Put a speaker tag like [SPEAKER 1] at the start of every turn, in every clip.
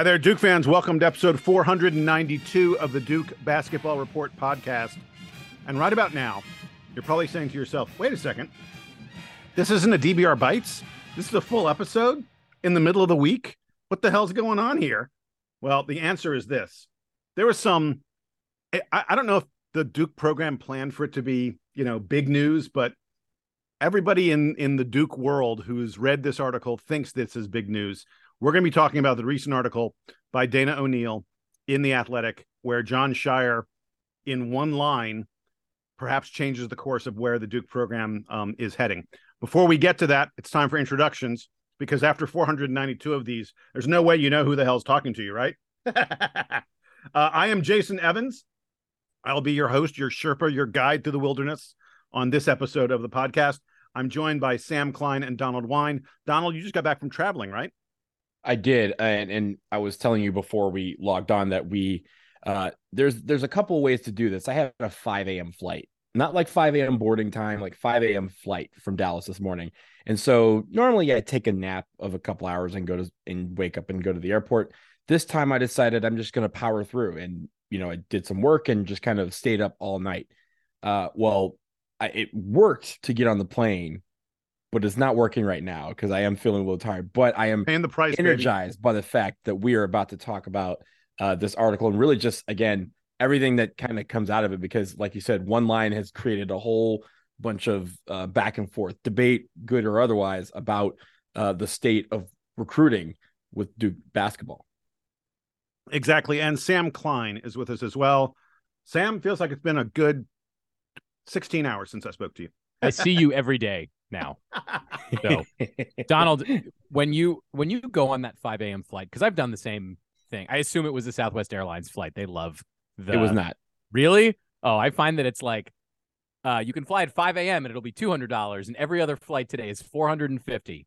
[SPEAKER 1] Hi there, Duke fans. Welcome to episode 492 of the Duke Basketball Report podcast. And right about now, you're probably saying to yourself, wait a second, this isn't a DBR Bites? This is a full episode in the middle of the week? What the hell's going on here? Well, the answer is this. There was some, I, I don't know if the Duke program planned for it to be, you know, big news, but everybody in, in the Duke world who's read this article thinks this is big news we're going to be talking about the recent article by Dana O'Neill in The Athletic, where Jon Scheyer, in one line, perhaps changes the course of where the Duke program um, is heading. Before we get to that, it's time for introductions because after 492 of these, there's no way you know who the hell's talking to you, right? uh, I am Jason Evans. I'll be your host, your Sherpa, your guide to the wilderness on this episode of the podcast. I'm joined by Sam Klein and Donald Wine. Donald, you just got back from traveling, right?
[SPEAKER 2] I did, and and I was telling you before we logged on that we uh there's there's a couple of ways to do this. I had a 5 a.m. flight, not like 5 a.m. boarding time, like 5 a.m. flight from Dallas this morning. And so normally I take a nap of a couple hours and go to and wake up and go to the airport. This time I decided I'm just going to power through, and you know I did some work and just kind of stayed up all night. Uh, well, I, it worked to get on the plane but it's not working right now because I am feeling a little tired. But I am
[SPEAKER 1] paying the price,
[SPEAKER 2] energized baby. by the fact that we are about to talk about uh, this article and really just again everything that kind of comes out of it. Because, like you said, one line has created a whole bunch of uh, back and forth debate, good or otherwise, about uh, the state of recruiting with Duke basketball.
[SPEAKER 1] Exactly, and Sam Klein is with us as well. Sam feels like it's been a good 16 hours since I spoke to you.
[SPEAKER 3] I see you every day now. so, Donald, when you when you go on that 5 a.m. flight, because I've done the same thing. I assume it was a Southwest Airlines flight. They love the.
[SPEAKER 2] It was not
[SPEAKER 3] really. Oh, I find that it's like, uh, you can fly at 5 a.m. and it'll be two hundred dollars, and every other flight today is 450,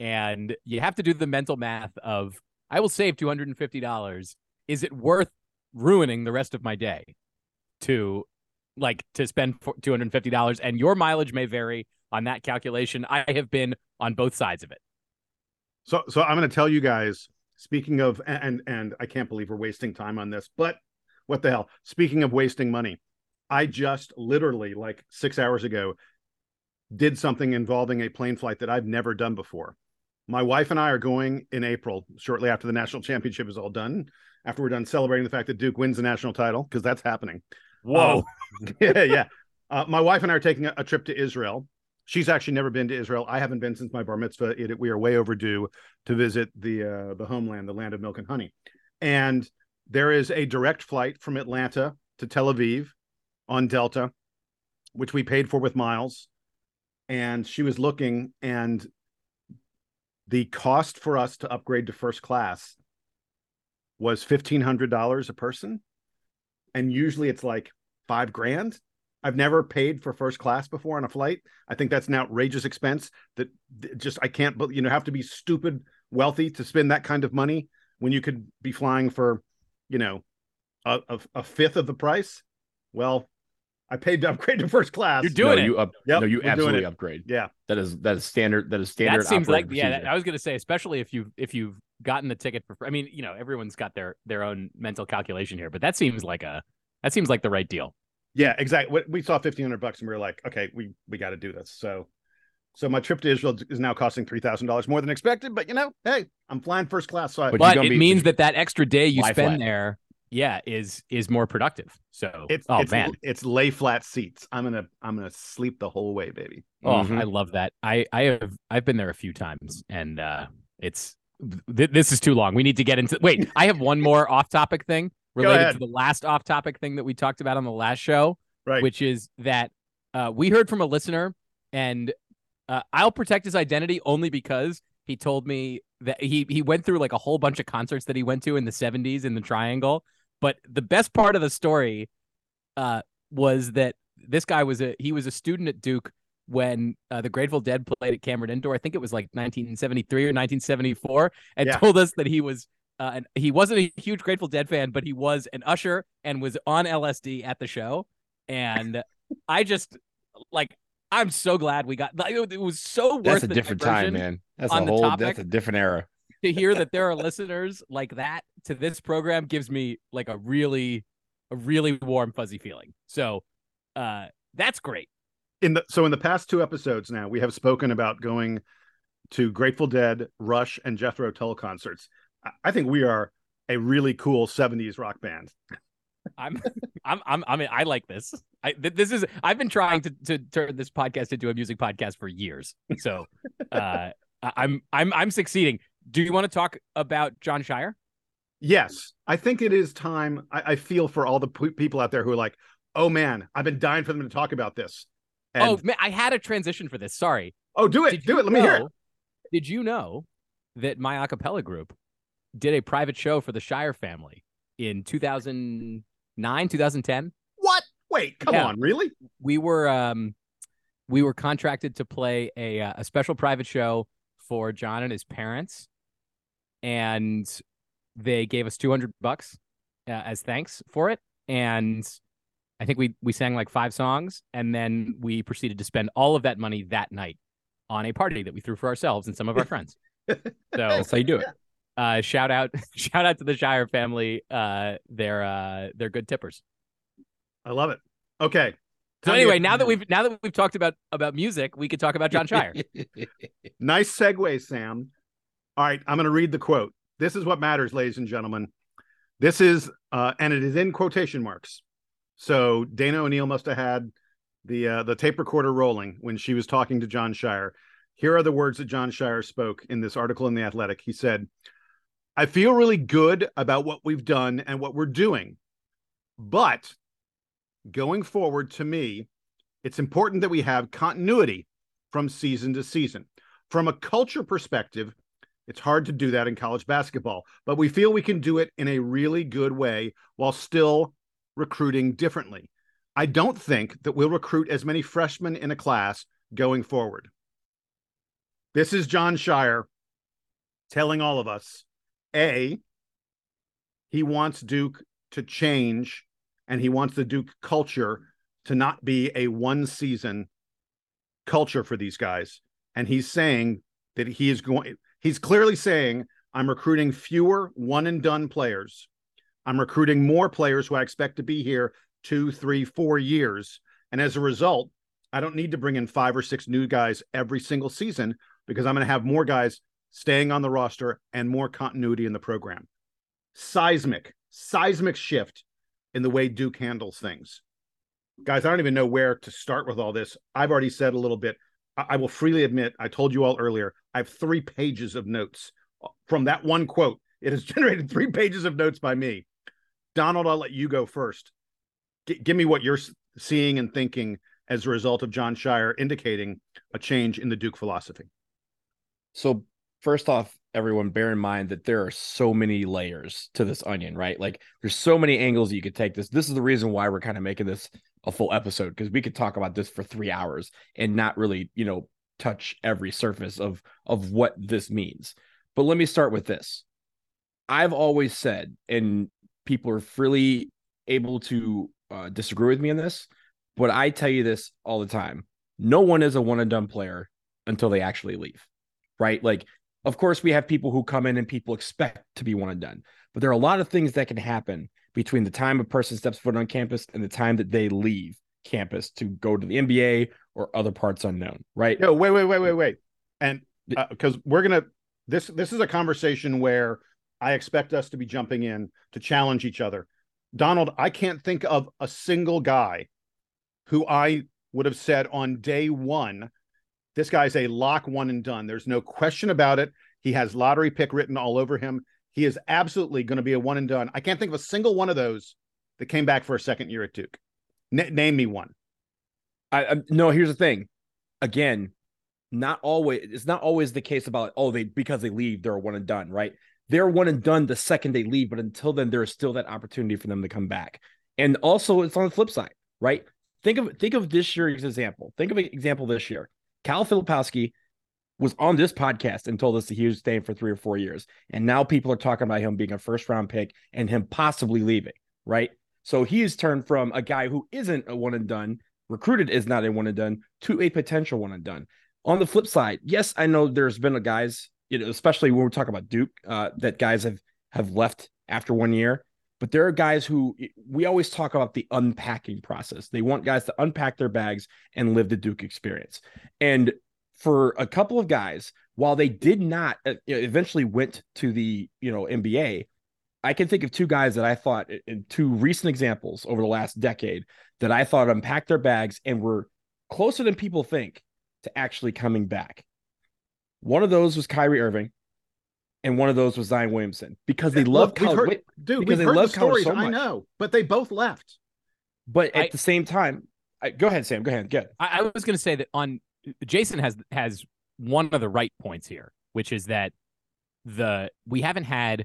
[SPEAKER 3] and you have to do the mental math of I will save 250 dollars. Is it worth ruining the rest of my day to like to spend $250 and your mileage may vary on that calculation. I have been on both sides of it.
[SPEAKER 1] So so I'm going to tell you guys speaking of and and I can't believe we're wasting time on this, but what the hell? Speaking of wasting money, I just literally like 6 hours ago did something involving a plane flight that I've never done before. My wife and I are going in April, shortly after the national championship is all done, after we're done celebrating the fact that Duke wins the national title, because that's happening.
[SPEAKER 3] Whoa.
[SPEAKER 1] Um, yeah, yeah. Uh, my wife and I are taking a, a, trip to Israel she's actually never been to Israel. I haven't been since my bar mitzvah. It, we are way overdue to visit the uh, the homeland, the land of milk and honey. And there is a direct flight from Atlanta to Tel Aviv on Delta, which we paid for with miles. And she was looking, and the cost for us to upgrade to first class was fifteen hundred dollars a person, and usually it's like five grand I've never paid for first class before on a flight. I think that's an outrageous expense that just I can't you know have to be stupid wealthy to spend that kind of money when you could be flying for you know a, a, a fifth of the price. Well, I paid to upgrade to first class.
[SPEAKER 3] You're doing
[SPEAKER 2] no,
[SPEAKER 3] it.
[SPEAKER 2] You up, yep, no, you absolutely upgrade.
[SPEAKER 1] Yeah,
[SPEAKER 2] that is that is standard. That is standard.
[SPEAKER 3] That seems like procedure. yeah. I was gonna say, especially if you if you've gotten the ticket for. I mean, you know, everyone's got their their own mental calculation here, but that seems like a that seems like the right deal.
[SPEAKER 1] Yeah, exactly. We saw fifteen hundred bucks, and we were like, okay, we we got to do this. So, so my trip to Israel is now costing three thousand dollars more than expected. But you know, hey, I'm flying first class, so I,
[SPEAKER 3] but, but it be, means that that extra day you spend flat. there, yeah, is is more productive. So
[SPEAKER 1] it's
[SPEAKER 3] oh
[SPEAKER 1] it's,
[SPEAKER 3] man,
[SPEAKER 1] it's lay flat seats. I'm gonna I'm gonna sleep the whole way, baby.
[SPEAKER 3] Oh, mm-hmm. I love that. I I have I've been there a few times, and uh it's th- this is too long. We need to get into. Wait, I have one more off topic thing related to the last off topic thing that we talked about on the last show,
[SPEAKER 1] right?
[SPEAKER 3] Which is that uh, we heard from a listener, and uh, I'll protect his identity only because he told me that he he went through like a whole bunch of concerts that he went to in the 70s in the Triangle. But the best part of the story uh, was that this guy was a he was a student at Duke when uh, the Grateful Dead played at Cameron Indoor. I think it was like 1973 or 1974, and yeah. told us that he was uh, and he wasn't a huge Grateful Dead fan, but he was an usher and was on LSD at the show. And I just like I'm so glad we got. Like it was so worth.
[SPEAKER 2] That's a different time, man. That's a whole. That's a different era.
[SPEAKER 3] to hear that there are listeners like that to this program gives me like a really, a really warm fuzzy feeling. So, uh, that's great.
[SPEAKER 1] In the so in the past two episodes now, we have spoken about going to Grateful Dead, Rush, and Jethro Tull concerts. I, think we are a really cool '70s rock band.
[SPEAKER 3] I'm, I'm, I'm, I mean, I like this. I, th- this is, I've been trying to, to turn this podcast into a music podcast for years. So, uh, I'm, I'm, I'm succeeding. Do you want to talk about Jon Scheyer?
[SPEAKER 1] Yes, I think it is time. I, I feel for all the p- people out there who are like, "Oh man, I've been dying for them to talk about this." And,
[SPEAKER 3] oh, man, I had a transition for this. Sorry.
[SPEAKER 1] oh, do it,
[SPEAKER 3] Did
[SPEAKER 1] do it. Let me hear it.
[SPEAKER 3] Did you know that my acapella group did a private show for the Scheyer family in 2009, 2010?
[SPEAKER 1] What? Wait, come
[SPEAKER 3] Yeah.
[SPEAKER 1] on, really?
[SPEAKER 3] we were um we were contracted to play a uh, a special private show for John and his parents and they gave us 200 bucks uh, as thanks for it and I think we we sang like five songs and then we proceeded to spend all of that money that night on a party that we threw for ourselves and some of our friends. So
[SPEAKER 2] That's how you do it.
[SPEAKER 3] Uh shout out shout out to the Scheyer family uh they're uh they're good tippers.
[SPEAKER 1] I love it. Okay.
[SPEAKER 3] So
[SPEAKER 1] Time to
[SPEAKER 3] anyway,
[SPEAKER 1] get-
[SPEAKER 3] now that we've now that we've talked about about music, we could talk about Jon Scheyer.
[SPEAKER 1] Nice segue, Sam. All right, I'm going to read the quote. This is what matters, ladies and gentlemen. This is, uh, and it is in quotation marks. So Dana O'Neill must have had the uh, the tape recorder rolling when she was talking to Jon Scheyer. Here are the words that Jon Scheyer spoke in this article in the Athletic. He said, "I feel really good about what we've done and what we're doing, but going forward, to me, it's important that we have continuity from season to season." From a culture perspective, it's hard to do that in college basketball, but we feel we can do it in a really good way while still recruiting differently. I don't think that we'll recruit as many freshmen in a class going forward. This is Jon Scheyer telling all of us A, he wants Duke to change and he wants the Duke culture to not be a one season culture for these guys. And he's saying that he is going he's clearly saying i'm recruiting fewer one and done players. I'm recruiting more players who i expect to be here two three four years. And as a result i don't need to bring in five or six new guys every single season because i'm going to have more guys staying on the roster and more continuity in the program seismic seismic shift in the way duke handles things guys i don't even know where to start with all this i've already said a little bit I, I will freely admit, I told you all earlier, I have three pages of notes from that one quote. It has generated three pages of notes by me. Donald, I'll let you go first. G- give me what you're seeing and thinking as a result of Jon Scheyer indicating a change in the Duke philosophy.
[SPEAKER 2] So first off, everyone bear in mind that there are so many layers to this onion, right? Like there's so many angles you could take this. This is the reason why we're kind of making this a full episode because we could talk about this for three hours and not really, you know, touch every surface of of what this means. But let me start with this. I've always said, and people are freely able to uh, disagree with me on this, but I tell you this all the time: no one is a one and done player until they actually leave right? Like, of course, we have people who come in and people expect to be one and done, but there are a lot of things that can happen between the time a person steps foot on campus and the time that they leave campus to go to the NBA or other parts unknown, right?
[SPEAKER 1] No, wait, wait, wait, wait, wait. And because uh, we're gonna this this is a conversation where I expect us to be jumping in to challenge each other. Donald, I can't think of a single guy who I would have said on day one, this guy's a lock one and done. There's no question about it. He has lottery pick written all over him. He is absolutely going to be a one and done. I can't think of a single one of those that came back for a second year at Duke. N- name me one.
[SPEAKER 2] I, I no. Here's the thing. Again, not always. It's not always the case about oh they because they leave they're one and done, right? They're one and done the second they leave, but until then there is still that opportunity for them to come back. And also, it's on the flip side, right? Think of think of this year's example. Think of an example this year. Kyle Filipowski was on this podcast and told us that he was staying for three or four years, and now people are talking about him being a first round pick and him possibly leaving, right? So he's turned from a guy who isn't a one and done, recruited is not a one and done, to a potential one and done. On the flip side, yes, I know there's been a guys you know, especially when we're talking about Duke, uh, that guys have have left after one year. But there are guys who we always talk about the unpacking process. They want guys to unpack their bags and live the Duke experience. And for a couple of guys, while they did not uh, eventually went to the you know NBA, I can think of two guys that I thought in two recent examples over the last decade that I thought unpacked their bags and were closer than people think to actually coming back. One of those was Kyrie Irving, and one of those was Zion Williamson because they love
[SPEAKER 1] Look,
[SPEAKER 2] college.
[SPEAKER 1] heard,
[SPEAKER 2] wait,
[SPEAKER 1] dude,
[SPEAKER 2] because they love
[SPEAKER 1] the stories.
[SPEAKER 2] so
[SPEAKER 1] I know, but they both left.
[SPEAKER 2] but at
[SPEAKER 3] I-
[SPEAKER 2] the same time, I, go ahead, Sam. Go ahead. Good.
[SPEAKER 3] I, I was going to say that on Jason has has one of the right points here, which is that the we haven't had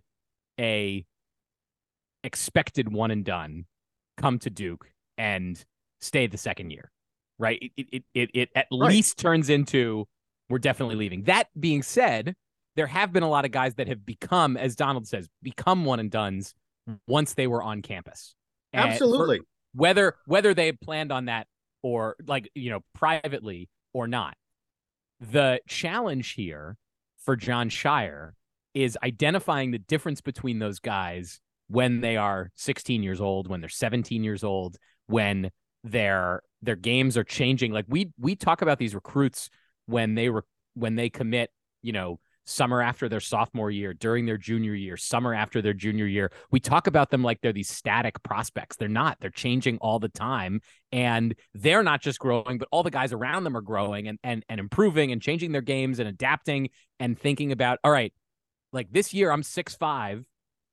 [SPEAKER 3] a expected one and done come to Duke and stay the second year, right? It it it, it at
[SPEAKER 1] Right.
[SPEAKER 3] least turns into we're definitely leaving. That being said, there have been a lot of guys that have become, as Donald says, become one and dones once they were on campus. And for-
[SPEAKER 1] Absolutely.
[SPEAKER 3] whether whether they had planned on that or like you know privately or not the challenge here for jon scheyer is identifying the difference between those guys when they are 16 years old when they're 17 years old when their their games are changing like we we talk about these recruits when they were when they commit you know summer after their sophomore year, during their junior year, summer after their junior year. We talk about them like they're these static prospects. They're not. They're changing all the time. And they're not just growing, but all the guys around them are growing and and and improving and changing their games and adapting and thinking about, all right, like this year I'm six five.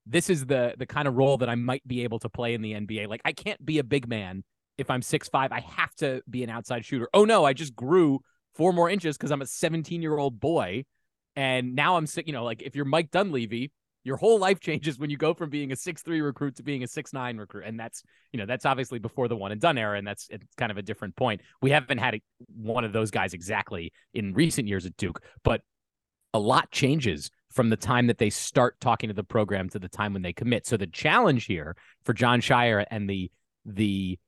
[SPEAKER 3] This is the the kind of role that I might be able to play in the NBA. Like I can't be a big man if I'm six five. I have to be an outside shooter. Oh no, I just grew four more inches because I'm a 17 year old boy and now I'm sick. You know, like if you're Mike Dunleavy, your whole life changes when you go from being a six three recruit to being a six nine recruit, and that's you know that's obviously before the one and done era, and that's it's kind of a different point. We haven't had a, one of those guys exactly in recent years at Duke, but a lot changes from the time that they start talking to the program to the time when they commit. So the challenge here for Jon Scheyer and the the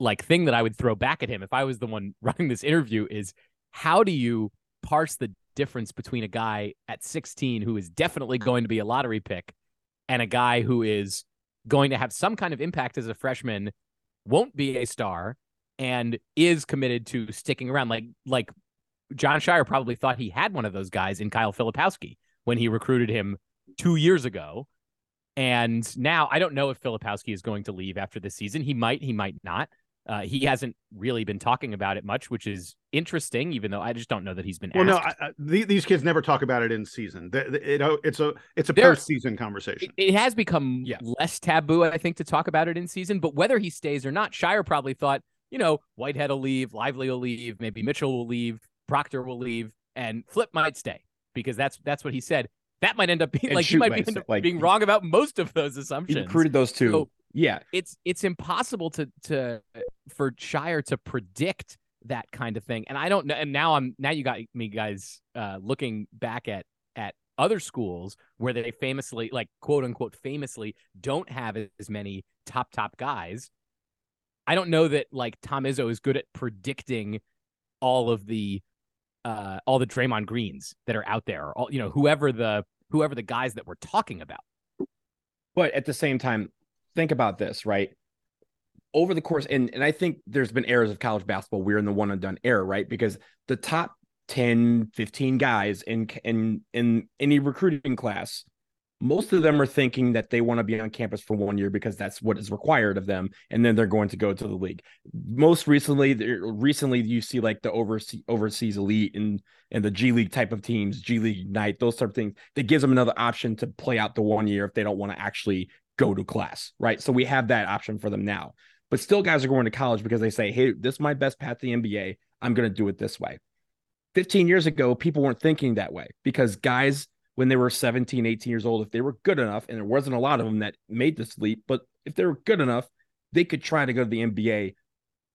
[SPEAKER 3] like thing that I would throw back at him if I was the one running this interview is how do you parse the difference between a guy at 16 who is definitely going to be a lottery pick and a guy who is going to have some kind of impact as a freshman, won't be a star, and is committed to sticking around. Like like Jon Scheyer probably thought he had one of those guys in Kyle Filipowski when he recruited him two years ago. And now I don't know if Filipowski is going to leave after this season. He might, he might not. Uh, he hasn't really been talking about it much, which is interesting, even though I just don't know that he's been
[SPEAKER 1] Well, no. I, I, these kids never talk about it in season. The, the, it, it's a it's a
[SPEAKER 3] There-
[SPEAKER 1] postseason conversation.
[SPEAKER 3] it, it has become
[SPEAKER 2] Yeah.
[SPEAKER 3] less taboo, I think, to talk about it in season. But whether he stays or not, Scheyer probably thought, you know, Whitehead will leave, Lively will leave, maybe Mitchell will leave, Proctor will leave, and Flip might stay because that's that's what he said. That might end up being
[SPEAKER 2] And
[SPEAKER 3] like he might
[SPEAKER 2] might
[SPEAKER 3] be end up
[SPEAKER 2] like-
[SPEAKER 3] being wrong about most of those assumptions.
[SPEAKER 2] He
[SPEAKER 3] assumptions.
[SPEAKER 2] recruited those two.
[SPEAKER 3] So-
[SPEAKER 2] yeah.
[SPEAKER 3] it's it's impossible to to for Scheyer to predict that kind of thing. And I don't know. And now I'm now you got me guys uh, looking back at at other schools where they famously like quote unquote famously don't have as many top top guys. I don't know that like Tom Izzo is good at predicting all of the uh all the Draymond Greens that are out there, or all you know whoever the whoever the guys that we're talking about.
[SPEAKER 2] But at the same time, think about this, right? Over the course, and, and I think there's been eras of college basketball. We're in the one and done era, right? Because the top 10, 15 guys in in in any recruiting class, most of them are thinking that they want to be on campus for one year because that's what is required of them, and then they're going to go to the league. Most recently, recently you see like the overseas overseas elite and and the G League type of teams, G League Ignite, those type of things. That gives them another option to play out the one year if they don't want to actually go to class, right? So we have that option for them now. But still, guys are going to college because they say, hey, this is my best path to the NBA. I'm going to do it this way. 15 years ago, people weren't thinking that way because guys, when they were 17, 18 years old, if they were good enough, and there wasn't a lot of them that made this leap, but if they were good enough, they could try to go to the NBA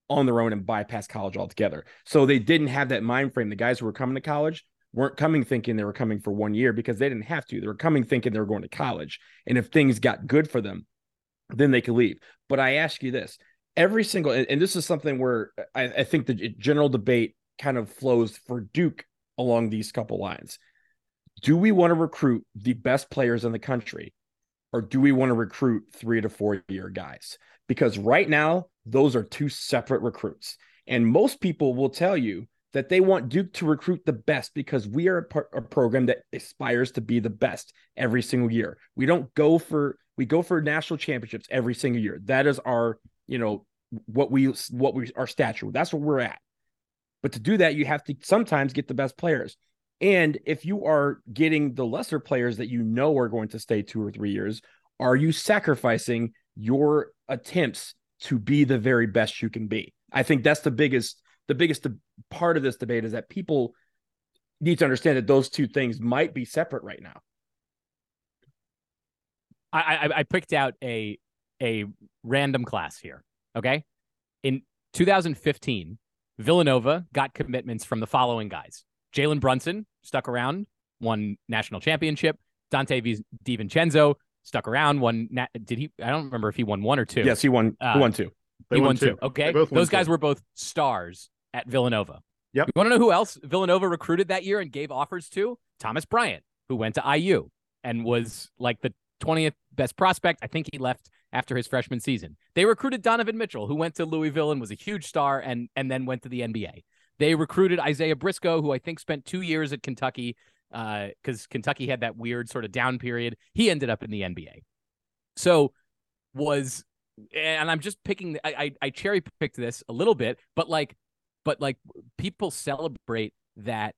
[SPEAKER 2] on their own and bypass college altogether. So they didn't have that mind frame. The guys who were coming to college weren't coming thinking they were coming for one year because they didn't have to. They were coming thinking they were going to college. And if things got good for them, then they could leave. But I ask you this every single, and, this is something where I, I think the general debate kind of flows for Duke along these couple lines. do we want to recruit the best players in the country or do we want to recruit three to four year guys? Because right now, those are two separate recruits. And most people will tell you that they want Duke to recruit the best because we are a, par- a, program that aspires to be the best every single year. We don't go for we go for national championships every single year. That is our, you know, what we what we our stature. That's what we're at. But to do that, you have to sometimes get the best players. And if you are getting the lesser players that you know are going to stay two or three years, are you sacrificing your attempts to be the very best you can be? I think that's the biggest the biggest part of this debate is that people need to understand that those two things might be separate right now.
[SPEAKER 3] I, I, I picked out a a random class here. Okay, in 2015, Villanova got commitments from the following guys: Jalen Brunson stuck around, won national championship. Donte DiVincenzo stuck around, won. Did he? I don't remember if he won one or two.
[SPEAKER 2] Yes, he won. Uh, he won two.
[SPEAKER 3] They he won, won two. two. Okay, those guys two. were both stars at Villanova.
[SPEAKER 1] Yep.
[SPEAKER 3] You want to know who else Villanova recruited that year and gave offers to? Thomas Bryant, who went to IU and was like the 20th best prospect. I think he left after his freshman season. They recruited Donovan Mitchell, who went to Louisville and was a huge star and and then went to the NBA. They recruited Isaiah Briscoe, who I think spent two years at Kentucky because uh, Kentucky had that weird sort of down period. He ended up in the NBA. So was and I'm just picking I, I, I cherry picked this a little bit, but like but like people celebrate that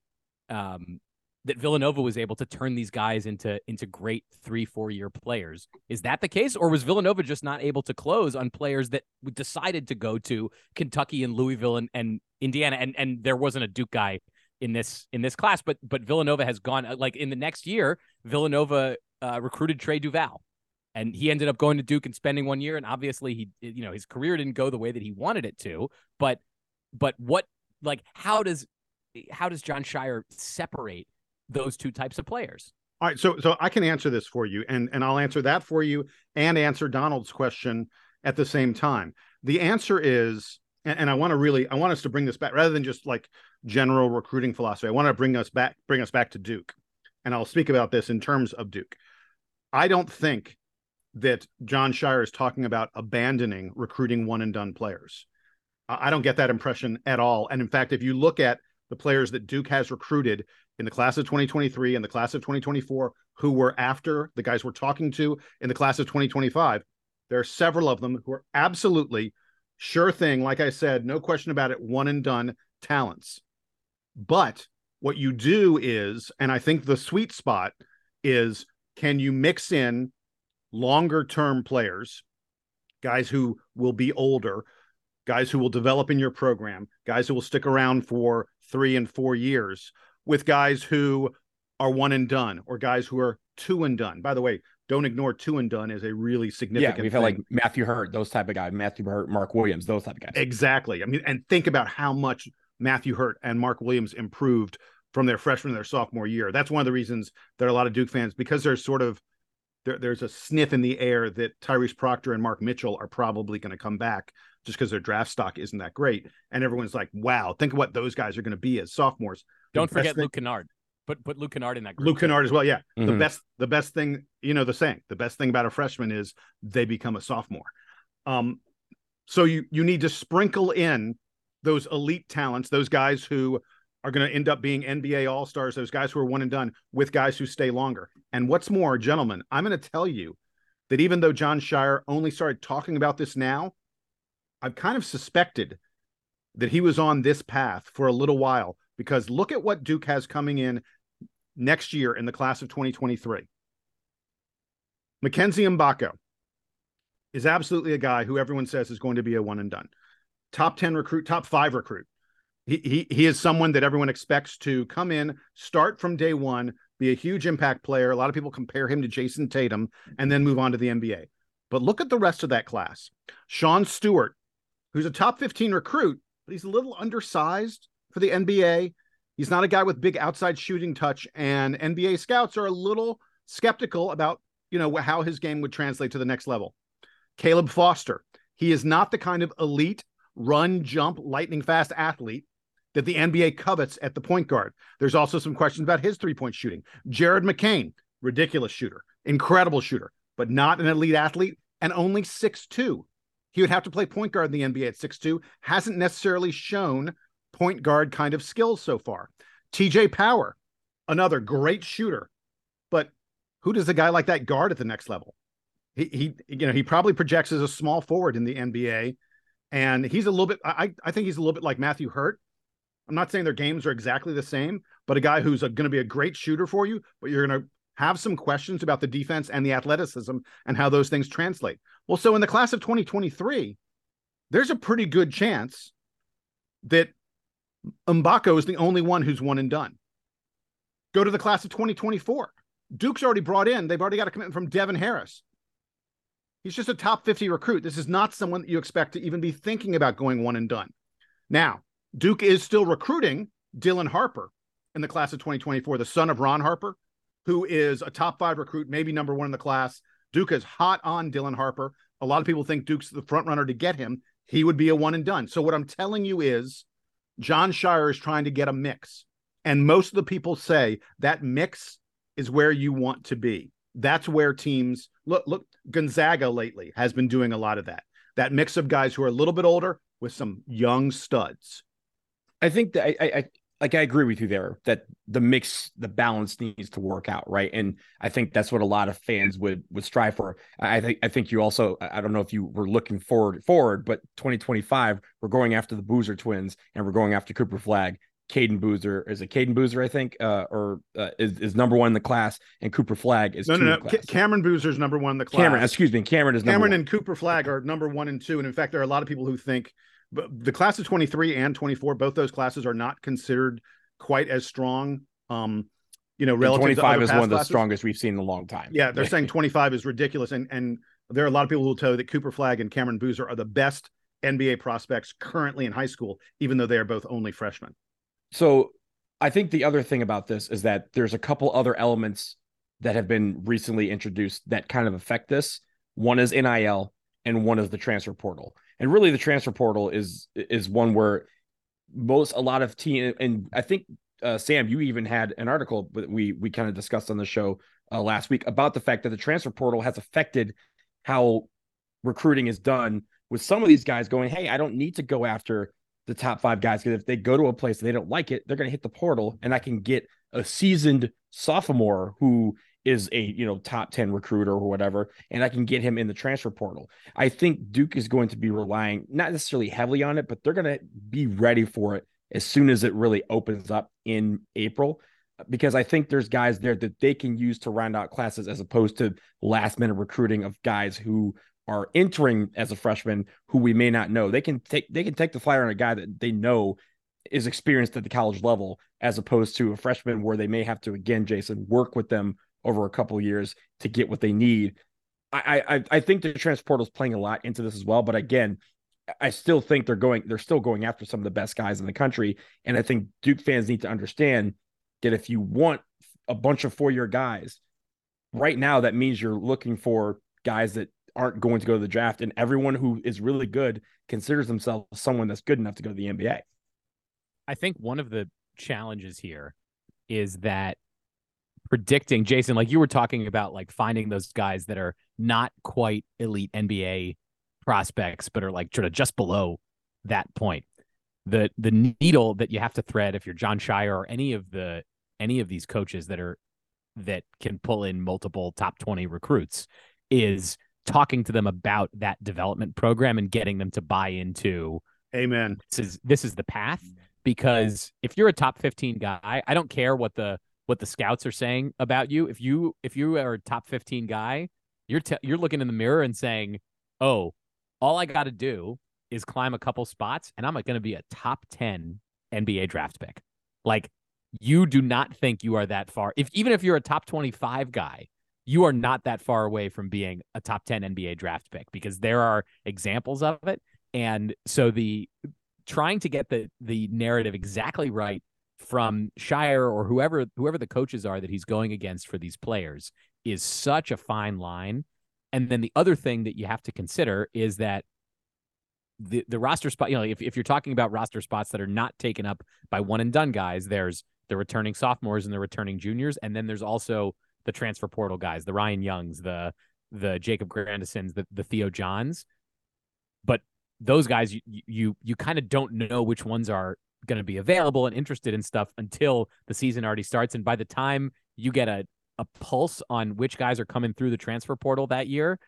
[SPEAKER 3] um that Villanova was able to turn these guys into into great three four year players. Is that the case, or was Villanova just not able to close on players that decided to go to Kentucky and Louisville and, and Indiana, and and there wasn't a Duke guy in this in this class, but but Villanova has gone like in the next year, Villanova uh, recruited Trey Duval, and he ended up going to Duke and spending one year, and obviously he you know his career didn't go the way that he wanted it to, but but what like how oh. does how does Jon Scheyer separate those two types of players?
[SPEAKER 1] All right, so so I can answer this for you, and and I'll answer that for you, and answer Donald's question at the same time. The answer is, and, and I want to really, I want us to bring this back rather than just like general recruiting philosophy. I want to bring us back, bring us back to Duke, and I'll speak about this in terms of Duke. I don't think that Jon Scheyer is talking about abandoning recruiting one and done players. I don't get that impression at all. And in fact, if you look at the players that Duke has recruited in the class of 2023 and the class of 2024 who were after the guys we're talking to in the class of 2025, there are several of them who are absolutely sure thing. Like I said, no question about it, one and done talents. But what you do is, and I think the sweet spot is can you mix in longer term players, guys who will be older, guys who will develop in your program, guys who will stick around for three and four years, with guys who are one and done or guys who are two and done. By the way, don't ignore two and done is a really significant.
[SPEAKER 2] Yeah, we've
[SPEAKER 1] thing.
[SPEAKER 2] like Matthew Hurt, those type of guys, Matthew Hurt, Mark Williams, those type of guys.
[SPEAKER 1] Exactly. I mean, and think about how much Matthew Hurt and Mark Williams improved from their freshman to their sophomore year. That's one of the reasons there are a lot of Duke fans because there's sort of there, there's a sniff in the air that Tyrese Proctor and Mark Mitchell are probably going to come back just because their draft stock isn't that great. And everyone's like, wow, think of what those guys are going to be as sophomores.
[SPEAKER 3] Don't forget thing, Luke Kennard. Put put Luke Kennard in that group.
[SPEAKER 1] Luke Kennard as well. Yeah. Mm-hmm. The best the best thing, you know, the saying, the best thing about a freshman is they become a sophomore. Um, so you you need to sprinkle in those elite talents, those guys who are going to end up being NBA All Stars, those guys who are one and done, with guys who stay longer. And what's more, gentlemen, I'm going to tell you that even though Jon Scheyer only started talking about this now, I've kind of suspected that he was on this path for a little while because look at what Duke has coming in next year in the class of 2023. Mackenzie Mgbako is absolutely a guy who everyone says is going to be a one and done. Top 10 recruit, top five recruit. He, he, he is someone that everyone expects to come in, start from day one, be a huge impact player. A lot of people compare him to Jayson Tatum and then move on to the NBA. But look at the rest of that class. Sean Stewart, who's a top 15 recruit, but he's a little undersized for the NBA. He's not a guy with big outside shooting touch, and NBA scouts are a little skeptical about you know how his game would translate to the next level. Caleb Foster, he is not the kind of elite run, jump, lightning fast athlete that the NBA covets at the point guard. There's also some questions about his three point shooting. Jared McCain, ridiculous shooter, incredible shooter, but not an elite athlete and only six two. He would have to play point guard in the NBA at six two. Hasn't necessarily shown point guard kind of skills so far. TJ Power, another great shooter, but who does a guy like that guard at the next level? He, he you know, he probably projects as a small forward in the NBA. And he's a little bit, I, I think he's a little bit like Matthew Hurt. I'm not saying their games are exactly the same, but a guy who's going to be a great shooter for you, but you're going to have some questions about the defense and the athleticism and how those things translate. Well, so in the class of 2023, there's a pretty good chance that Mgbako is the only one who's one and done. Go to the class of 2024. Duke's already brought in, they've already got a commitment from Darren Harris. He's just a top 50 recruit. This is not someone that you expect to even be thinking about going one and done. Now, Duke is still recruiting Dylan Harper in the class of 2024, the son of Ron Harper, who is a top five recruit, maybe number one in the class. Duke is hot on Dylan Harper. A lot of people think Duke's the front runner to get him. He would be a one and done. So, what I'm telling you is Jon Scheyer is trying to get a mix. And most of the people say that mix is where you want to be. That's where teams look. Look, Gonzaga lately has been doing a lot of that. That mix of guys who are a little bit older with some young studs.
[SPEAKER 2] I think that I, I like I agree with you there that the mix, the balance needs to work out, right? And I think that's what a lot of fans would would strive for. I think I think you also I don't know if you were looking forward forward, but 2025 we're going after the Boozer twins and we're going after Cooper Flagg. Caden Boozer is it Caden Boozer I think uh, or uh, is is number one in the class and Cooper Flagg is
[SPEAKER 1] no no no Cameron Boozer's number one in the class.
[SPEAKER 2] Cameron excuse me Cameron is
[SPEAKER 1] Cameron and Cooper Flagg are number one and two and in fact there are a lot of people who think the class of 23 and 24 both those classes are not considered quite as strong um you know relative
[SPEAKER 2] 25 is one of the
[SPEAKER 1] classes.
[SPEAKER 2] strongest we've seen in a long time.
[SPEAKER 1] Yeah they're saying 25 is ridiculous and and there are a lot of people who will tell you that cooper Flagg and cameron boozer are the best nba prospects currently in high school even though they are both only freshmen.
[SPEAKER 2] So i think the other thing about this is that there's a couple other elements that have been recently introduced that kind of affect this. One is nil and one is the transfer portal. And really the transfer portal is is one where most a lot of team and I think uh, Sam, you even had an article that we we kind of discussed on the show uh, last week about the fact that the transfer portal has affected how recruiting is done with some of these guys going, hey, I don't need to go after the top five guys because if they go to a place and they don't like it, they're going to hit the portal and I can get a seasoned sophomore who is a you know top 10 recruiter or whatever and i can get him in the transfer portal. I think duke is going to be relying not necessarily heavily on it but they're going to be ready for it as soon as it really opens up in april because i think there's guys there that they can use to round out classes as opposed to last minute recruiting of guys who are entering as a freshman who we may not know. They can take they can take the flyer on a guy that they know is experienced at the college level as opposed to a freshman where they may have to again jason work with them over a couple years to get what they need. I, I I think the transfer portal is playing a lot into this as well. But again, I still think they're going they're still going after some of the best guys in the country. And I think Duke fans need to understand that if you want a bunch of four year guys, right now that means you're looking for guys that aren't going to go to the draft. And everyone who is really good considers themselves someone that's good enough to go to the NBA.
[SPEAKER 3] I think one of the challenges here is that predicting Jason, like you were talking about, like finding those guys that are not quite elite NBA prospects, but are like sort of just below that point. The the needle that you have to thread if you're Jon Scheyer or any of the any of these coaches that are that can pull in multiple top 20 recruits is talking to them about that development program and getting them to buy into
[SPEAKER 1] amen
[SPEAKER 3] this is this is the path because if you're a top 15 guy i don't care what the what the scouts are saying about you. If you if you are a top 15 guy, you're te- you're looking in the mirror and saying, "Oh, all I got to do is climb a couple spots and I'm going to be a top 10 NBA draft pick." Like you do not think you are that far. If even if you're a top 25 guy, you are not that far away from being a top 10 NBA draft pick because there are examples of it. And so the trying to get the the narrative exactly right from Scheyer or whoever whoever the coaches are that he's going against for these players is such a fine line. And then the other thing that you have to consider is that the the roster spot, you know, if if you're talking about roster spots that are not taken up by one and done guys, there's the returning sophomores and the returning juniors, and then there's also the transfer portal guys, the Ryan Youngs, the the Jacob Grandisons, the the Theo Johns. But those guys, you you you kind of don't know which ones are going to be available and interested in stuff until the season already starts, and by the time you get a a pulse on which guys are coming through the transfer portal that year,